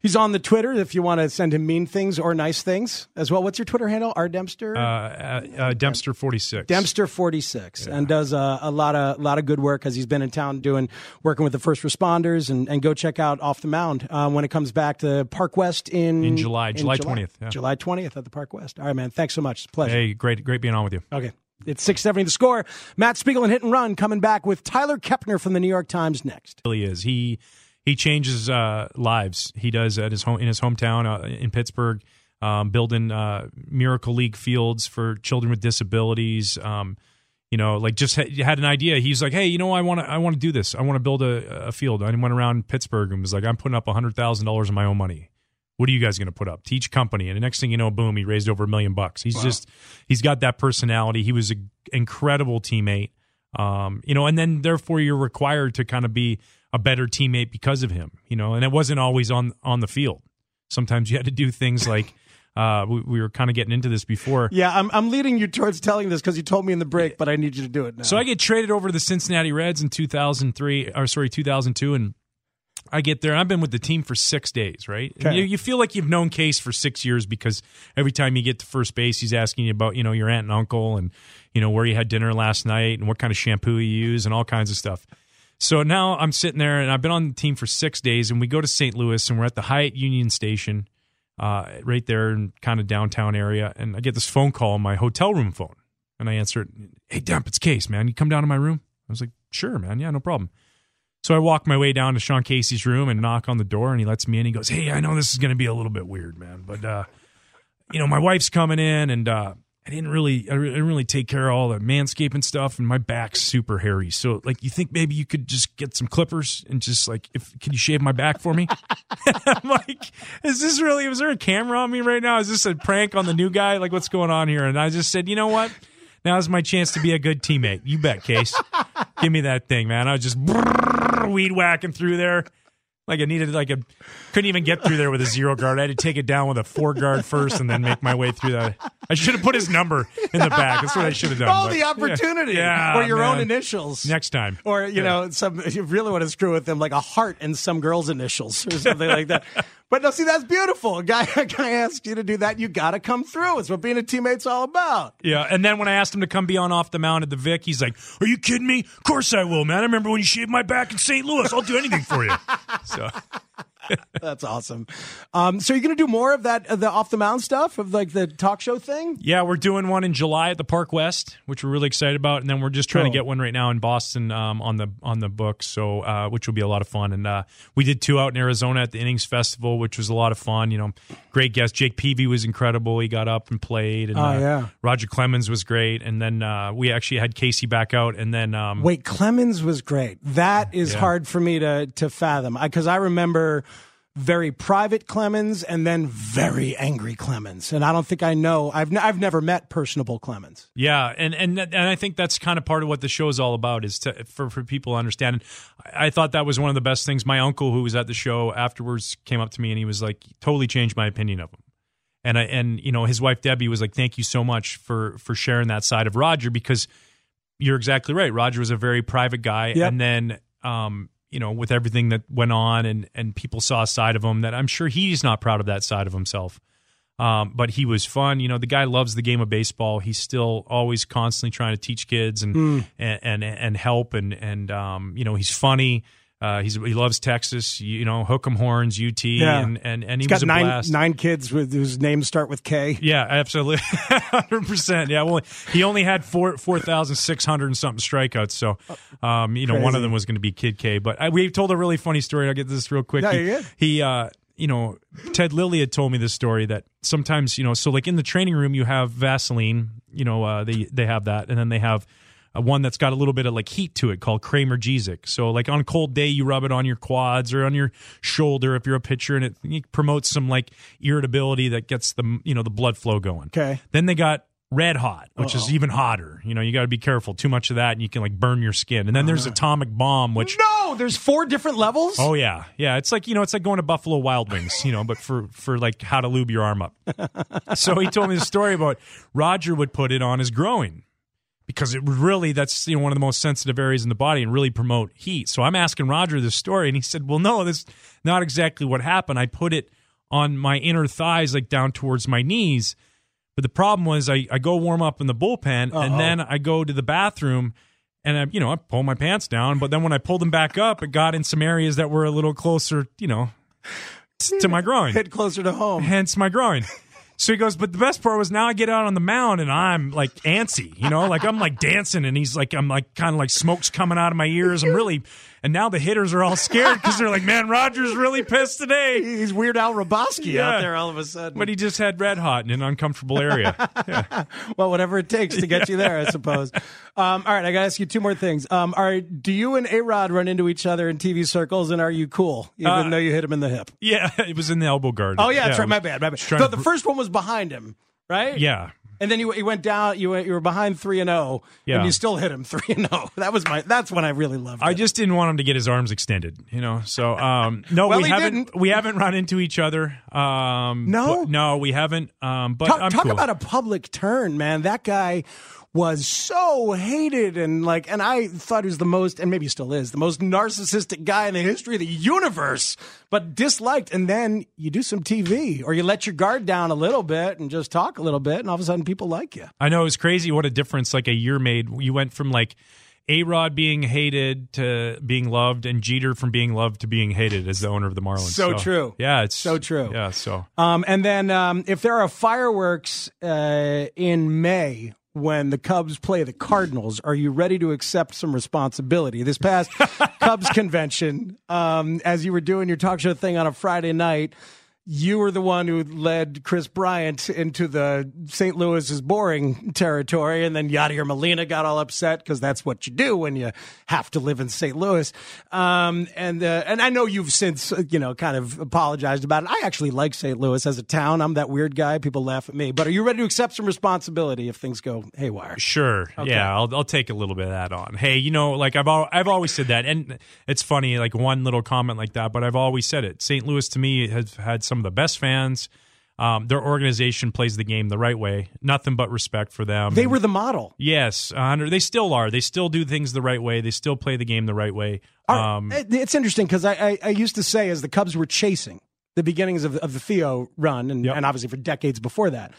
he's on the Twitter if you want to send him mean things or nice things as well. What's your Twitter handle? R Dempster. Uh, uh, uh, Dempster forty six. Dempster forty six and does a, a lot of lot of good work as he's been in town doing working with the first responders and, and go check out off the mound um, when it comes back to Park West in In July, July 20th, yeah. July twentieth at the Park West. All right, man. Thanks so much. It's a pleasure. Hey, great, great being on with you. Okay. It's 670 the score. Matt Spiegel and Hit and Run coming back with Tyler Kepner from the New York Times next. really is. He he changes uh, lives. He does at his home in his hometown uh, in Pittsburgh, um, building uh, Miracle League fields for children with disabilities. Um, you know, like just ha- had an idea. He's like, hey, you know, I want to I want to do this. I want to build a, a field. I went around Pittsburgh and was like, I'm putting up hundred thousand dollars of my own money. What are you guys going to put up Teach company? And the next thing you know, boom, he raised over a million bucks. He's just he's got that personality. He was an incredible teammate. Um, you know, and then therefore you're required to kind of be a better teammate because of him. You know, and it wasn't always on on the field. Sometimes you had to do things like uh, we, we were kind of getting into this before. Yeah, I'm, I'm leading you towards telling this because you told me in the break, but I need you to do it now. So I get traded over to the Cincinnati Reds in 2003, or sorry, 2002, and I get there. I've been with the team for six days, right? Okay. You, you feel like you've known Case for six years because every time you get to first base, he's asking you about you know your aunt and uncle and you know where you had dinner last night and what kind of shampoo you use and all kinds of stuff. So now I'm sitting there and I've been on the team for six days, and we go to St. Louis and we're at the Hyatt Union Station, uh, right there in kind of downtown area, and I get this phone call on my hotel room phone, and I answer it. Hey, Demp, it's Case, man. You come down to my room? I was like, sure, man. Yeah, no problem. So I walk my way down to Sean Casey's room and knock on the door, and he lets me in. He goes, "Hey, I know this is going to be a little bit weird, man, but uh, you know, my wife's coming in, and uh, I didn't really, I didn't really take care of all the manscaping stuff, and my back's super hairy. So, like, you think maybe you could just get some clippers and just like, if can you shave my back for me? I'm like, is this really? Was there a camera on me right now? Is this a prank on the new guy? Like, what's going on here? And I just said, you know what? Now's my chance to be a good teammate. You bet, Case. Give me that thing, man. I was just weed whacking through there. Like I needed, like a couldn't even get through there with a zero guard. I had to take it down with a four guard first, and then make my way through that. I should have put his number in the back. That's what I should have done. Oh, but- the opportunity. Yeah, or your own initials. Next time, Or, you know, some you really want to screw with them, like a heart and some girl's initials or something like that. But no, see, that's beautiful. A guy, a guy asks you to do that, you got to come through. It's what being a teammate's all about. Yeah, and then when I asked him to come be on off the mound at the Vic, he's like, "Are you kidding me? Of course I will, man. I remember when you shaved my back in St. Louis. I'll do anything for you." So That's awesome. Um, so you're going to do more of that, of the off the mound stuff, of like the talk show thing? yeah, we're doing one in July at the Park West, which we're really excited about, and then we're just trying Cool. to get one right now in Boston um, on the on the books, so uh, which will be a lot of fun. And uh, we did two out in Arizona at the Innings Festival, which was a lot of fun. You know, great guest. Jake Peavy was incredible. He got up and played, and Oh, uh, yeah. Roger Clemens was great. And then uh, we actually had Casey back out, and then um, Wait, Clemens was great. That is Yeah. hard for me to to fathom because I, remember very private Clemens and then very angry Clemens, and I don't think I know. I've n- I've never met personable Clemens. Yeah, and and and I think that's kind of part of what the show is all about is to for for people to understand. And I, thought that was one of the best things. My uncle, who was at the show afterwards, came up to me and he was like, totally changed my opinion of him. And I and you know his wife Debbie was like, thank you so much for for sharing that side of Roger because you're exactly right. Roger was a very private guy, Yep. and then um you know with everything that went on and and people saw a side of him that I'm sure he's not proud of that side of himself. Um, but he was fun. You know, the guy loves the game of baseball. He's still always constantly trying to teach kids and Hmm. and, and and help and and um, you know he's funny. Uh, he's he loves Texas. You know, Hook'em Horns, UT, Yeah. and and and he He's was got a nine blast. nine kids with whose names start with K. Yeah, absolutely, hundred percent. Yeah, well, he only had four four thousand six hundred and something strikeouts. So, um, you know, one of them was going to be Kid K. But I, we told a really funny story. I'll get this real quick. No, he, he, uh, you know, Ted Lilly had told me this story that sometimes, you know, so like in the training room, you have Vaseline. You know, uh, they they have that, and then they have. Uh, one that's got a little bit of like heat to it called Cramergesic. So like on a cold day, you rub it on your quads or on your shoulder if you're a pitcher, and it, it promotes some like irritability that gets the you know the blood flow going. Okay. Then they got red hot, which is even hotter. You know, you got to be careful. Too much of that, and you can like burn your skin. And then there's atomic bomb, which No, there's four different levels. oh yeah, yeah, it's like you know, it's like going to Buffalo Wild Wings, you know, but for for like how to lube your arm up. so he told me the story about Roger would put it on his groin because it really that's you know one of the most sensitive areas in the body and really promote heat. So I'm asking Roger this story, and he said, "Well, no, that's not exactly what happened. I put it on my inner thighs, like down towards my knees." But the problem was I, I go warm up in the bullpen and then I go to the bathroom and I, you know, I pull my pants down. But then when I pulled them back up, it got in some areas that were a little closer, you know, to my groin. Hit closer to home. Hence my groin. So he goes, but the best part was now I get out on the mound and I'm like antsy, you know, like I'm like dancing and he's like, I'm like kind of like smoke's coming out of my ears. I'm really, and now the hitters are all scared because they're like, man, Roger's really pissed today. He's Weird Al Hrabosky Yeah. out there all of a sudden. But he just had red hot in an uncomfortable area. well, whatever it takes to get you there, I suppose. Um, all right, I got to ask you two more things. Um, all right, do you and A Rod run into each other in TV circles, and are you cool, even Uh, though you hit him in the hip? Yeah, it was in the elbow guard. Oh yeah, that's right. My bad. My bad. So the first one was behind him, right? Yeah. And then you you went down. You went, you were behind three and zero, Yeah. and you still hit him three and zero. That was my. That's when I really loved. I it. just didn't want him to get his arms extended, you know. So um, no, Well, we he haven't didn't. we haven't run into each other. Um, No? but- no, we haven't. Um, but talk, I'm talk cool. about a public turn, man. That guy was so hated and like, and I thought he was the most, and maybe still is, the most narcissistic guy in the history of the universe, but disliked. And then you do some TV, or you let your guard down a little bit and just talk a little bit, and all of a sudden people like you. I know it was crazy what a difference like a year made. You went from like A Rod being hated to being loved, and Jeter from being loved to being hated as the owner of the Marlins. So true. Yeah, it's So true. Yeah, so Um, and then um, if there are fireworks uh, in May when the Cubs play the Cardinals, are you ready to accept some responsibility? This past Cubs convention, um, as you were doing your talk show thing on a Friday night, you were the one who led Kris Bryant into the St. Louis is boring territory, and then Yadier Molina got all upset because that's what you do when you have to live in St. Louis. Um, and uh, and I know you've since you know kind of apologized about it. I actually like St. Louis as a town. I'm that weird guy. People laugh at me, but are you ready to accept some responsibility if things go haywire? Sure. Yeah, I'll I'll take a little bit of that on. Hey, you know, like I've al- I've always said that, and it's funny, like one little comment like that, but I've always said it. St. Louis to me has had some of the best fans. Um, their organization plays the game the right way. Nothing but respect for them. They were the model. yes, uh, they still are. They still do things the right way. They still play the game the right way. Um, it- it's interesting because I, I, I used to say as the Cubs were chasing, the beginnings of, of the Theo run, and, Yep. and obviously for decades before that,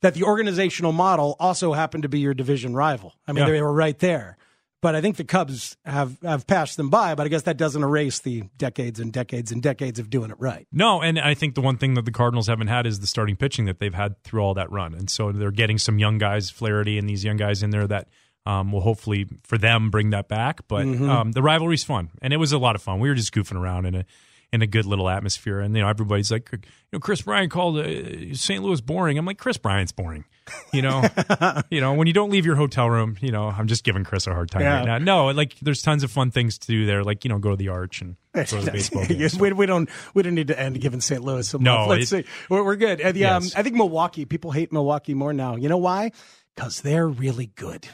that the organizational model also happened to be your division rival. I mean, Yeah. they were right there. But I think the Cubs have, have passed them by, but I guess that doesn't erase the decades and decades and decades of doing it right. No, and I think the one thing that the Cardinals haven't had is the starting pitching that they've had through all that run, and so they're getting some young guys, Flaherty, and these young guys in there that um, will hopefully for them bring that back. But Mm-hmm. um, the rivalry's fun, and it was a lot of fun. We were just goofing around in a in a good little atmosphere, and you know everybody's like, you know, Kris Bryant called uh, St. Louis boring. I'm like, Kris Bryant's boring. You know, you know when you don't leave your hotel room. You know, I'm just giving Kris a hard time Yeah. right now. No, like there's tons of fun things to do there, like you know, go to the Arch and go to the baseball games. we, we don't we don't need to end giving St. Louis some No. Let's it- see. We're, we're good. And um, Yes. I think Milwaukee. People hate Milwaukee more now. You know why? Because they're really good.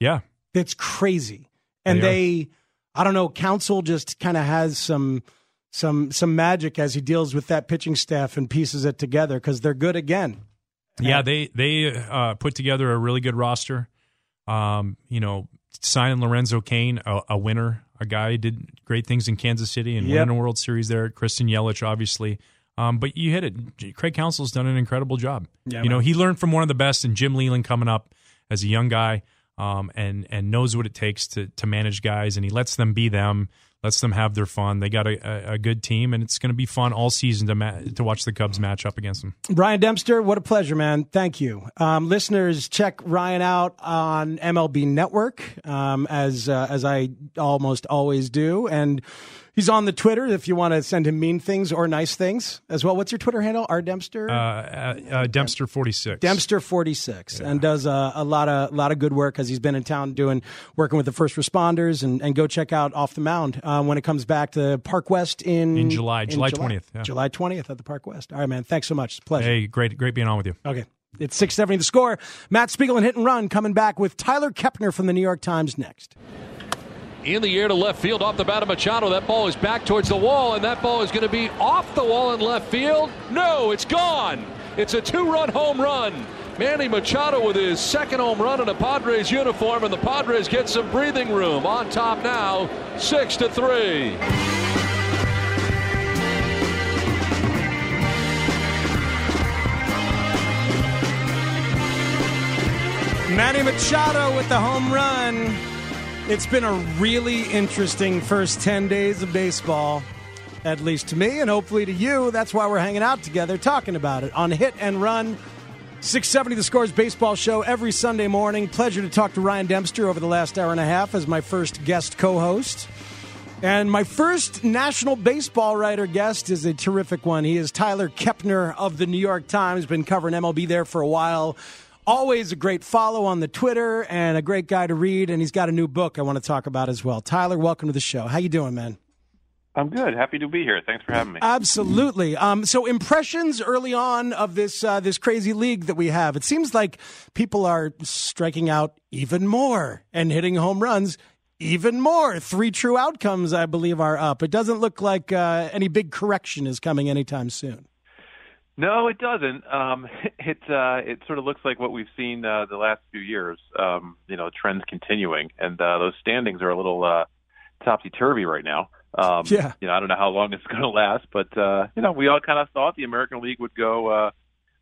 Yeah, It's crazy, and They they, I don't know. Counsell just kind of has some some some magic as he deals with that pitching staff and pieces it together because they're good again. Yeah, they they uh, put together a really good roster. Um, you know, signing Lorenzo Cain, a, a winner, a guy who did great things in Kansas City and Yep. winning a World Series there. Christian Yelich, obviously. Um, but you hit it. Craig Counsell's done an incredible job. Yeah, you know, he learned from one of the best, and Jim Leyland coming up as a young guy, um, and and knows what it takes to to manage guys, and he lets them be them, lets them have their fun. They got a, a, good team, and it's going to be fun all season to ma- to watch the Cubs match up against them. Ryan Dempster, what a pleasure, man. Thank you. Um, listeners, check Ryan out on MLB Network, um, as uh, as I almost always do, and he's on the Twitter if you want to send him mean things or nice things as well. What's your Twitter handle? R Dempster. Uh, uh, uh, Dempster forty six. Dempster forty six and does a, a lot of a lot of good work because he's been in town doing working with the first responders and, and go check out off the mound uh, when it comes back to Park West in In July, July 20th, yeah. July twentieth at the Park West. All right, man. Thanks so much. It's a pleasure. Hey, great, great being on with you. Okay. It's 670 the score. Matt Spiegel and Hit and Run coming back with Tyler Kepner from the New York Times next. In the air to left field off the bat of Machado. That ball is back towards the wall, and that ball is going to be off the wall in left field. No, it's gone. It's a two run home run. Manny Machado with his second home run in a Padres uniform, and the Padres get some breathing room. On top now, six to three. Manny Machado with the home run. It's been a really interesting first 10 days of baseball, at least to me, and hopefully to you. That's why we're hanging out together talking about it on Hit and Run. 670 The Scores baseball show every Sunday morning. Pleasure to talk to Ryan Dempster over the last hour and a half as my first guest co host. And my first national baseball writer guest is a terrific one. He is Tyler Kepner of the New York Times, been covering MLB there for a while. Always a great follow on the Twitter and a great guy to read. And he's got a new book I want to talk about as well. Tyler, welcome to the show. How you doing, man? I'm good. Happy to be here. Thanks for having me. Absolutely. Um, so impressions early on of this uh, this crazy league that we have. It seems like people are striking out even more and hitting home runs even more. Three true outcomes, I believe, are up. It doesn't look like uh, any big correction is coming anytime soon. No, it doesn't. Um, it uh, it sort of looks like what we've seen uh, the last few years. Um, you know, trends continuing, and uh, those standings are a little uh, topsy turvy right now. Um, Yeah. You know, I don't know how long it's going to last, but uh, you know, we all kind of thought the American League would go uh,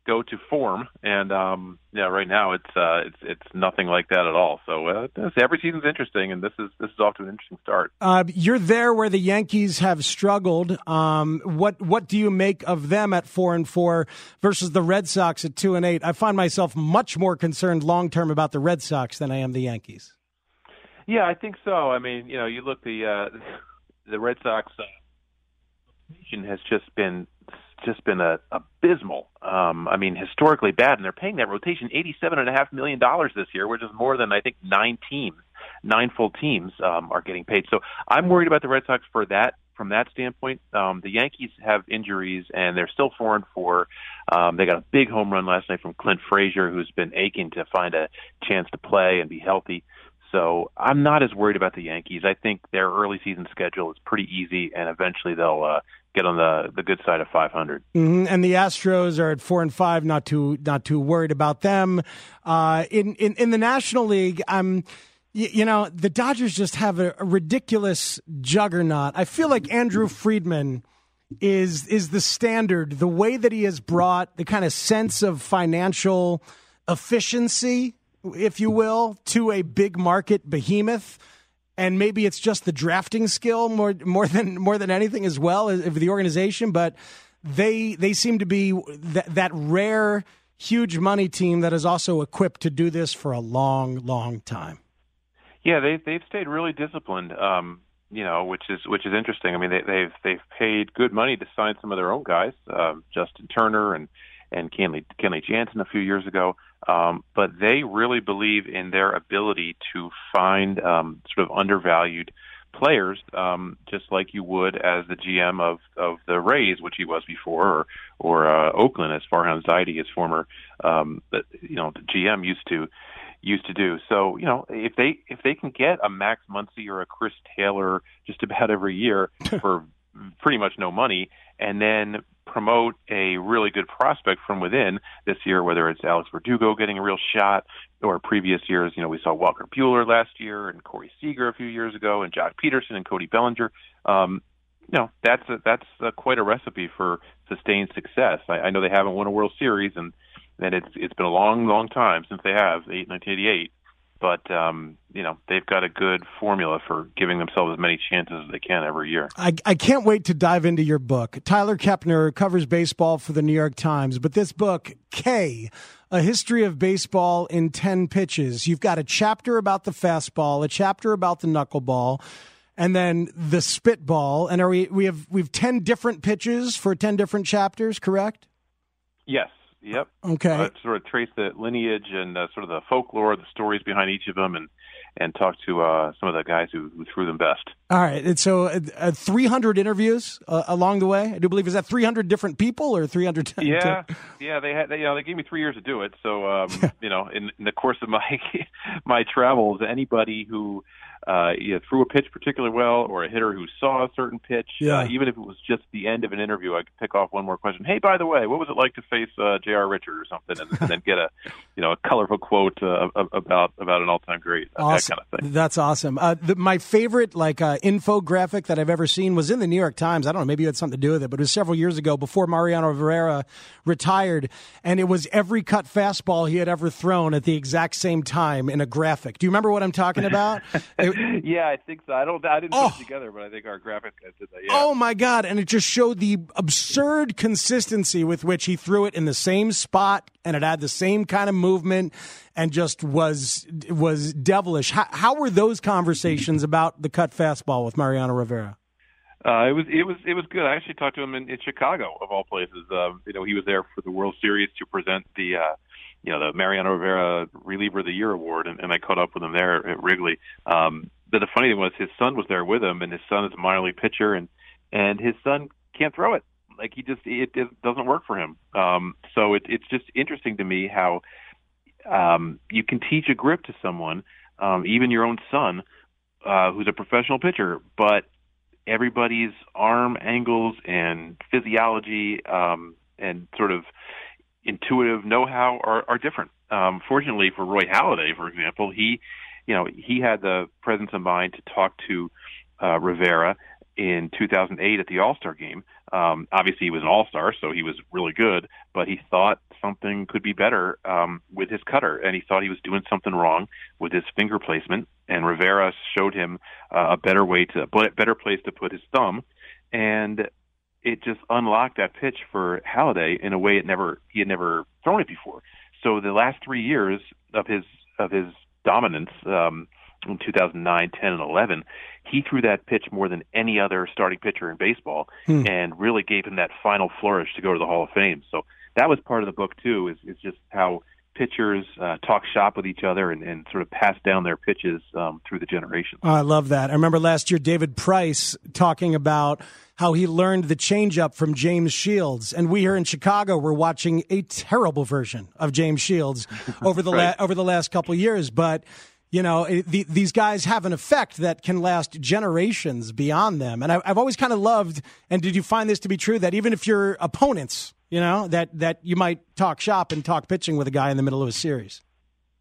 go to form, and um, yeah, right now it's uh, it's it's nothing like that at all. So uh, every season's interesting, and this is this is off to an interesting start. Uh, you're there where the Yankees have struggled. Um, what what do you make of them at four and four versus the Red Sox at two and eight? I find myself much more concerned long term about the Red Sox than I am the Yankees. Yeah, I think so. I mean, you know, you look the uh, the Red Sox uh, rotation has just been just been a, abysmal. Um, I mean, historically bad, and they're paying that rotation eighty-seven and a half million dollars this year, which is more than I think nine teams, nine full teams um, are getting paid. So I'm worried about the Red Sox for that. From that standpoint, um, the Yankees have injuries, and they're still four and four. Um, they got a big home run last night from Clint Frazier, who's been aching to find a chance to play and be healthy. So I'm not as worried about the Yankees. I think their early season schedule is pretty easy, and eventually they'll uh, get on the the good side of 500. hmm And the Astros are at four and five. Not too not too worried about them. Uh, in in in the National League, I'm. y- You know, the Dodgers just have a, a ridiculous juggernaut. I feel like Andrew Friedman is is the standard. The way that he has brought the kind of sense of financial efficiency, if you will, to a big market behemoth. And maybe it's just the drafting skill more more than more than anything as well of the organization, but they they seem to be that, that rare huge money team that is also equipped to do this for a long, long time. Yeah, they they've stayed really disciplined. Um, you know, which is which is interesting. I mean, they, they've they've paid good money to sign some of their own guys, um, Justin Turner and and Kenley Kenley Jansen a few years ago. Um, but they really believe in their ability to find um, sort of undervalued players, um, just like you would as the GM of of the Rays, which he was before, or or uh, Oakland, as Farhan Zaidi, his former, um, you know, the GM used to used to do. So you know, if they if they can get a Max Muncy or a Chris Taylor just about every year for pretty much no money, and then promote a really good prospect from within this year, whether it's Alex Verdugo getting a real shot, or previous years, you know, we saw Walker Buehler last year and Corey Seager a few years ago, and Joc Pederson and Cody Bellinger. Um, you know, that's a, that's a, quite a recipe for sustained success. I, I know they haven't won a World Series, and and it's it's been a long, long time since they have, eight, 1988 but um, you know they've got a good formula for giving themselves as many chances as they can every year. I, I can't wait to dive into your book. Tyler Kepner covers baseball for the New York Times, but this book, K, a history of baseball in ten pitches. You've got a chapter about the fastball, a chapter about the knuckleball. And then the spitball, and are we we have we've ten different pitches for ten different chapters, correct? Yes, Yep. Okay. Uh, sort of trace the lineage and uh, sort of the folklore, the stories behind each of them, and and talk to uh, some of the guys who, who threw them best. All right. And so, uh, uh 300 interviews uh, along the way. I do believe is that 300 different people or 300? Yeah, yeah. They had, they, you know, they gave me three years to do it. So, um, you know, in, in the course of my my travels, anybody who uh, either threw a pitch particularly well or a hitter who saw a certain pitch. Yeah. Uh, even if it was just the end of an interview, I could pick off one more question. Hey, by the way, what was it like to face uh, J.R. Richard or something, and, and then get a you know a colorful quote uh, about about an all time great uh, awesome. that kind of thing. That's awesome. Uh, the, my favorite like uh, infographic that I've ever seen was in the New York Times. I don't know, maybe it had something to do with it, but it was several years ago before Mariano Rivera retired, and it was every cut fastball he had ever thrown at the exact same time in a graphic. Do you remember what I'm talking about? It, yeah, I think so. I don't. I didn't oh. put it together, but I think our graphic guy did that. Yeah. Oh my god! And it just showed the absurd consistency with which he threw it in the same spot, and it had the same kind of movement, and just was was devilish. How, how were those conversations about the cut fastball with Mariano Rivera? Uh, it was it was it was good. I actually talked to him in, in Chicago of all places. Um, you know, he was there for the World Series to present the uh, you know the Mariano Rivera Reliever of the Year award, and, and I caught up with him there at Wrigley. Um, but the funny thing was his son was there with him, and his son is a minor league pitcher, and and his son can't throw it. Like he just it, it doesn't work for him. Um, so it, it's just interesting to me how um, you can teach a grip to someone, um, even your own son, uh, who's a professional pitcher, but everybody's arm angles and physiology um, and sort of intuitive know-how are, are different. Um, fortunately for Roy Halladay, for example, he you know, he had the presence of mind to talk to uh, Rivera in 2008 at the All Star game. Um, obviously, he was an All Star, so he was really good, but he thought something could be better um, with his cutter, and he thought he was doing something wrong with his finger placement. And Rivera showed him uh, a better way to, better place to put his thumb, and it just unlocked that pitch for Halladay in a way it never he had never thrown it before. So the last three years of his of his dominance um, in 2009, 10, and 11, he threw that pitch more than any other starting pitcher in baseball, hmm. and really gave him that final flourish to go to the Hall of Fame. So that was part of the book too. Is is just how pitchers uh, talk shop with each other and, and, sort of pass down their pitches um, through the generations. Oh, I love that. I remember last year David Price talking about how he learned the changeup from James Shields, and we here in Chicago were watching a terrible version of James Shields over the right. la- over the last couple years, but. You know, the, these guys have an effect that can last generations beyond them. And I, I've always kind of loved, and did you find this to be true, that even if your opponents you know that that you might talk shop and talk pitching with a guy in the middle of a series.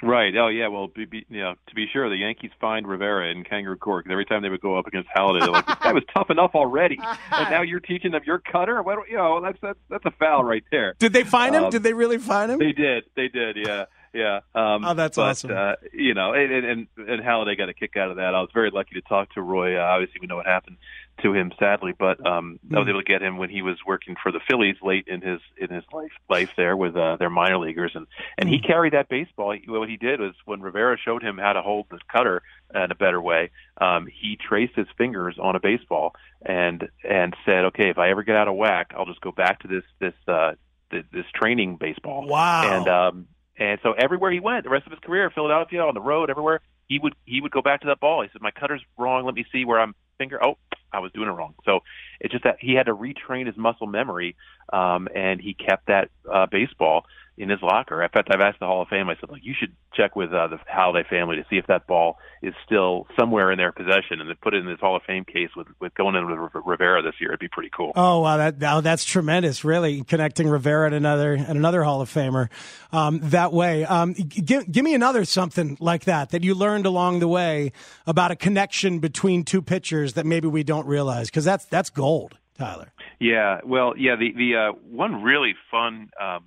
Right. Oh, yeah. Well, be, be, you know, to be sure, the Yankees fined Rivera and Kangaroo Court 'cause every time they would go up against Halladay, they're like, "This guy was tough enough already, and now you're teaching them your cutter." What, you know, that's that's that's a foul right there. Did they find him? Um, Did they really find him? They did. They did. Yeah. Yeah. Um, Oh, that's but, awesome. Uh, you know, and, and and Halladay got a kick out of that. I was very lucky to talk to Roy. Uh, obviously, we know what happened to him, sadly, but um, I was Hmm. able to get him when he was working for the Phillies late in his in his life life there with uh, their minor leaguers, and and Hmm. he carried that baseball. He- What he did was when Rivera showed him how to hold the cutter in a better way, um, he traced his fingers on a baseball and and said, okay, if I ever get out of whack, I'll just go back to this this uh, this training baseball. Wow. And um, and so everywhere he went, the rest of his career, Philadelphia, on the road, everywhere, he would he would go back to that ball. He said, "My cutter's wrong. Let me see where I'm finger. Oh, I was doing it wrong." So it's just that he had to retrain his muscle memory, um, and he kept that uh, baseball in his locker. In fact, I've asked the Hall of Fame. I said, "Look, you should check with uh, the Halladay family to see if that ball is still somewhere in their possession, and then put it in this Hall of Fame case with with going in with Rivera this year. It'd be pretty cool." Oh wow, that oh, that's tremendous! Really connecting Rivera and another and another Hall of Famer um, that way. Um, give, give me another something like that that you learned along the way about a connection between two pitchers that maybe we don't realize because that's that's gold, Tyler. Yeah, well, yeah. The the uh, one really fun um,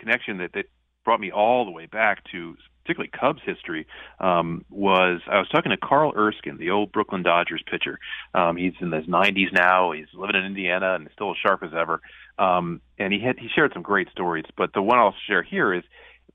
connection that that brought me all the way back to particularly Cubs history um, was I was talking to Carl Erskine, the old Brooklyn Dodgers pitcher. Um, he's in his 90s now. He's living in Indiana and still as sharp as ever. Um, and he had he shared some great stories. But the one I'll share here is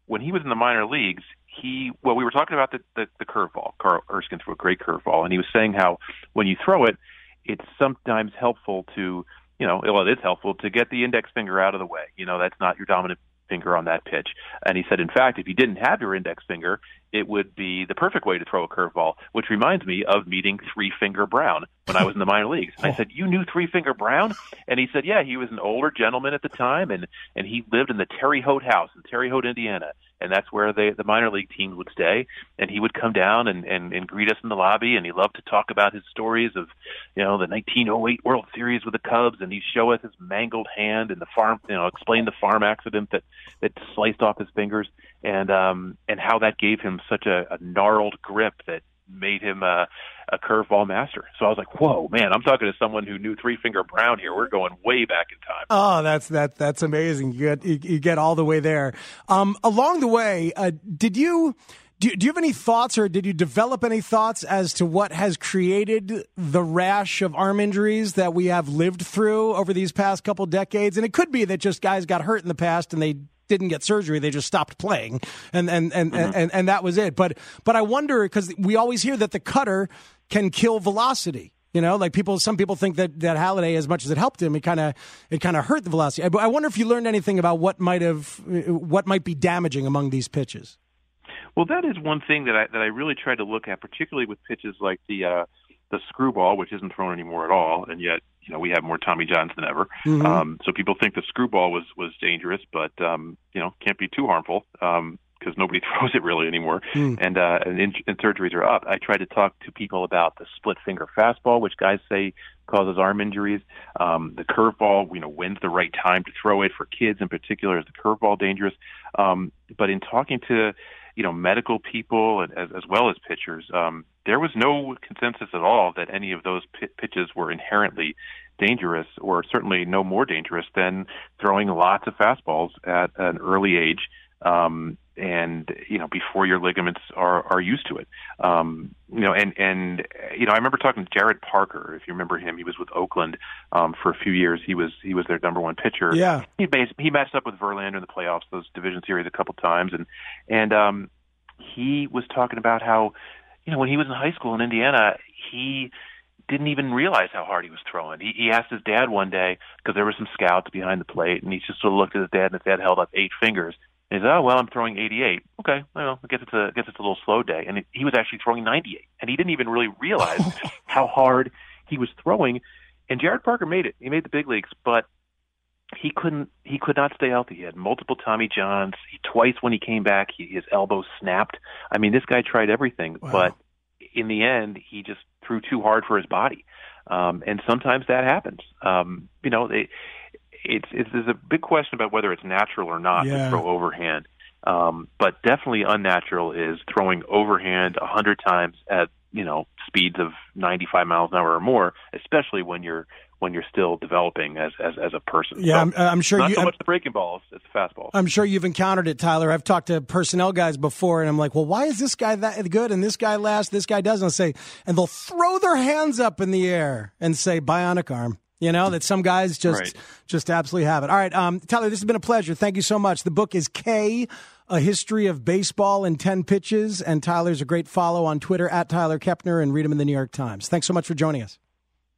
when he was in the minor leagues. He well, we were talking about the the, the curveball. Carl Erskine threw a great curveball, and he was saying how when you throw it, it's sometimes helpful to you know well it is helpful to get the index finger out of the way you know that's not your dominant finger on that pitch. And he said in fact if you didn't have your index finger it would be the perfect way to throw a curveball which reminds me of meeting three finger brown when i was in the minor leagues. And i said you knew three finger brown? And he said yeah he was an older gentleman at the time and and he lived in the Terre Haute house in Terre Haute indiana and that's where they, the minor league teams would stay. And he would come down and, and, and greet us in the lobby, and he loved to talk about his stories of, you know, the 1908 World Series with the Cubs, and he'd show us his mangled hand and the farm, you know, explain the farm accident that that sliced off his fingers, and um, and how that gave him such a, a gnarled grip that made him a, a curveball master. So I was like, whoa, man, I'm talking to someone who knew Three Finger Brown here. We're going way back in time. Oh, that's that that's amazing. You get you, you get all the way there. Um, along the way, uh, did you? Do, do you have any thoughts, or did you develop any thoughts as to what has created the rash of arm injuries that we have lived through over these past couple decades? And it could be that just guys got hurt in the past and they didn't get surgery; they just stopped playing, and and and and, and, and that was it. But but I wonder because we always hear that the cutter can kill velocity. You know, like people, some people think that that Halladay, as much as it helped him, it kind of it kind of hurt the velocity. I, I wonder if you learned anything about what might have what might be damaging among these pitches. Well, that is one thing that I that I really try to look at, particularly with pitches like the uh, the screwball, which isn't thrown anymore at all, and yet you know we have more Tommy Johns than ever. Mhm. Um, so people think the screwball was was dangerous, but um, you know can't be too harmful because nobody throws it really anymore. Mm. And uh, and, in, and surgeries are up. I try to talk to people about the split finger fastball, which guys say causes arm injuries. Um, the curveball, you know, when's the right time to throw it for kids in particular? Is the curveball dangerous? Um, but in talking to you know medical people and as, as well as pitchers, um, there was no consensus at all that any of those pi pitches were inherently dangerous, or certainly no more dangerous than throwing lots of fastballs at an early age. Um, and you know before your ligaments are are used to it um you know and and you know i remember talking to Jarrod Parker if you remember him he was with oakland um for a few years he was he was their number one pitcher Yeah. he bas- he matched up with verlander in the playoffs those division series a couple times and and um he was talking about how you know when he was in high school in indiana he didn't even realize how hard he was throwing. He, he asked his dad one day because there were some scouts behind the plate, and he just sort of looked at his dad, and his dad held up eight fingers. And he said, "Oh well, I'm throwing 88. Okay, well, I guess it's a I guess it's a little slow day." And it, he was actually throwing 98, and he didn't even really realize how hard he was throwing. And Jarrod Parker made it. He made the big leagues, but he couldn't. He could not stay healthy. He had multiple Tommy Johns. He twice when he came back, he, his elbow snapped. I mean, this guy tried everything, Wow. but in the end, he just threw too hard for his body. Um, and sometimes that happens. Um, you know, it, it's, it's there's a big question about whether it's natural or not Yeah. to throw overhand. Um, but definitely unnatural is throwing overhand a hundred times at you know speeds of 95 miles an hour or more, especially when you're when you're still developing as as, as a person. Yeah, So, I'm, I'm sure not you. so I'm, much the breaking balls, it's the fastball. I'm sure you've encountered it, Tyler. I've talked to personnel guys before, and I'm like, well, why is this guy that good and this guy last, this guy doesn't? I'll say, and they'll throw their hands up in the air and say bionic arm. You know that some guys just Right. just absolutely have it. All right, um, Tyler, this has been a pleasure. Thank you so much. The book is K, a history of baseball in ten pitches, and Tyler's a great follow on Twitter at Tyler Kepner, and read him in the New York Times. Thanks so much for joining us.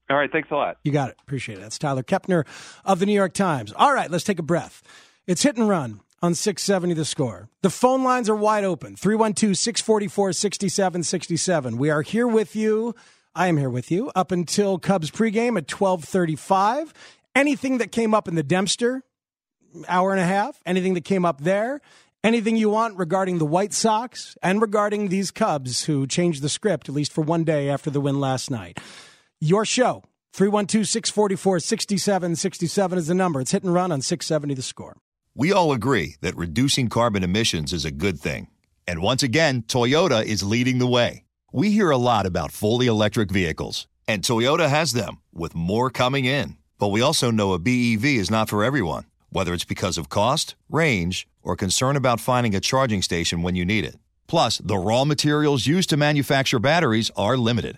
All right, thanks a lot. You got it. Appreciate it. That's Tyler Kepner of the New York Times. All right, let's take a breath. It's hit and run on 670 the score. The phone lines are wide open 312 644 6767. We are here with you. I am here with you up until Cubs pregame at 1235. Anything that came up in the Dempster, hour and a half, anything that came up there, anything you want regarding the White Sox and regarding these Cubs who changed the script, at least for one day after the win last night. Your show, 312 644 6767 is the number. It's hit and run on 670 the score. We all agree that reducing carbon emissions is a good thing. And once again, Toyota is leading the way. We hear a lot about fully electric vehicles, and Toyota has them, with more coming in. But we also know a BEV is not for everyone, whether it's because of cost, range, or concern about finding a charging station when you need it. Plus, the raw materials used to manufacture batteries are limited.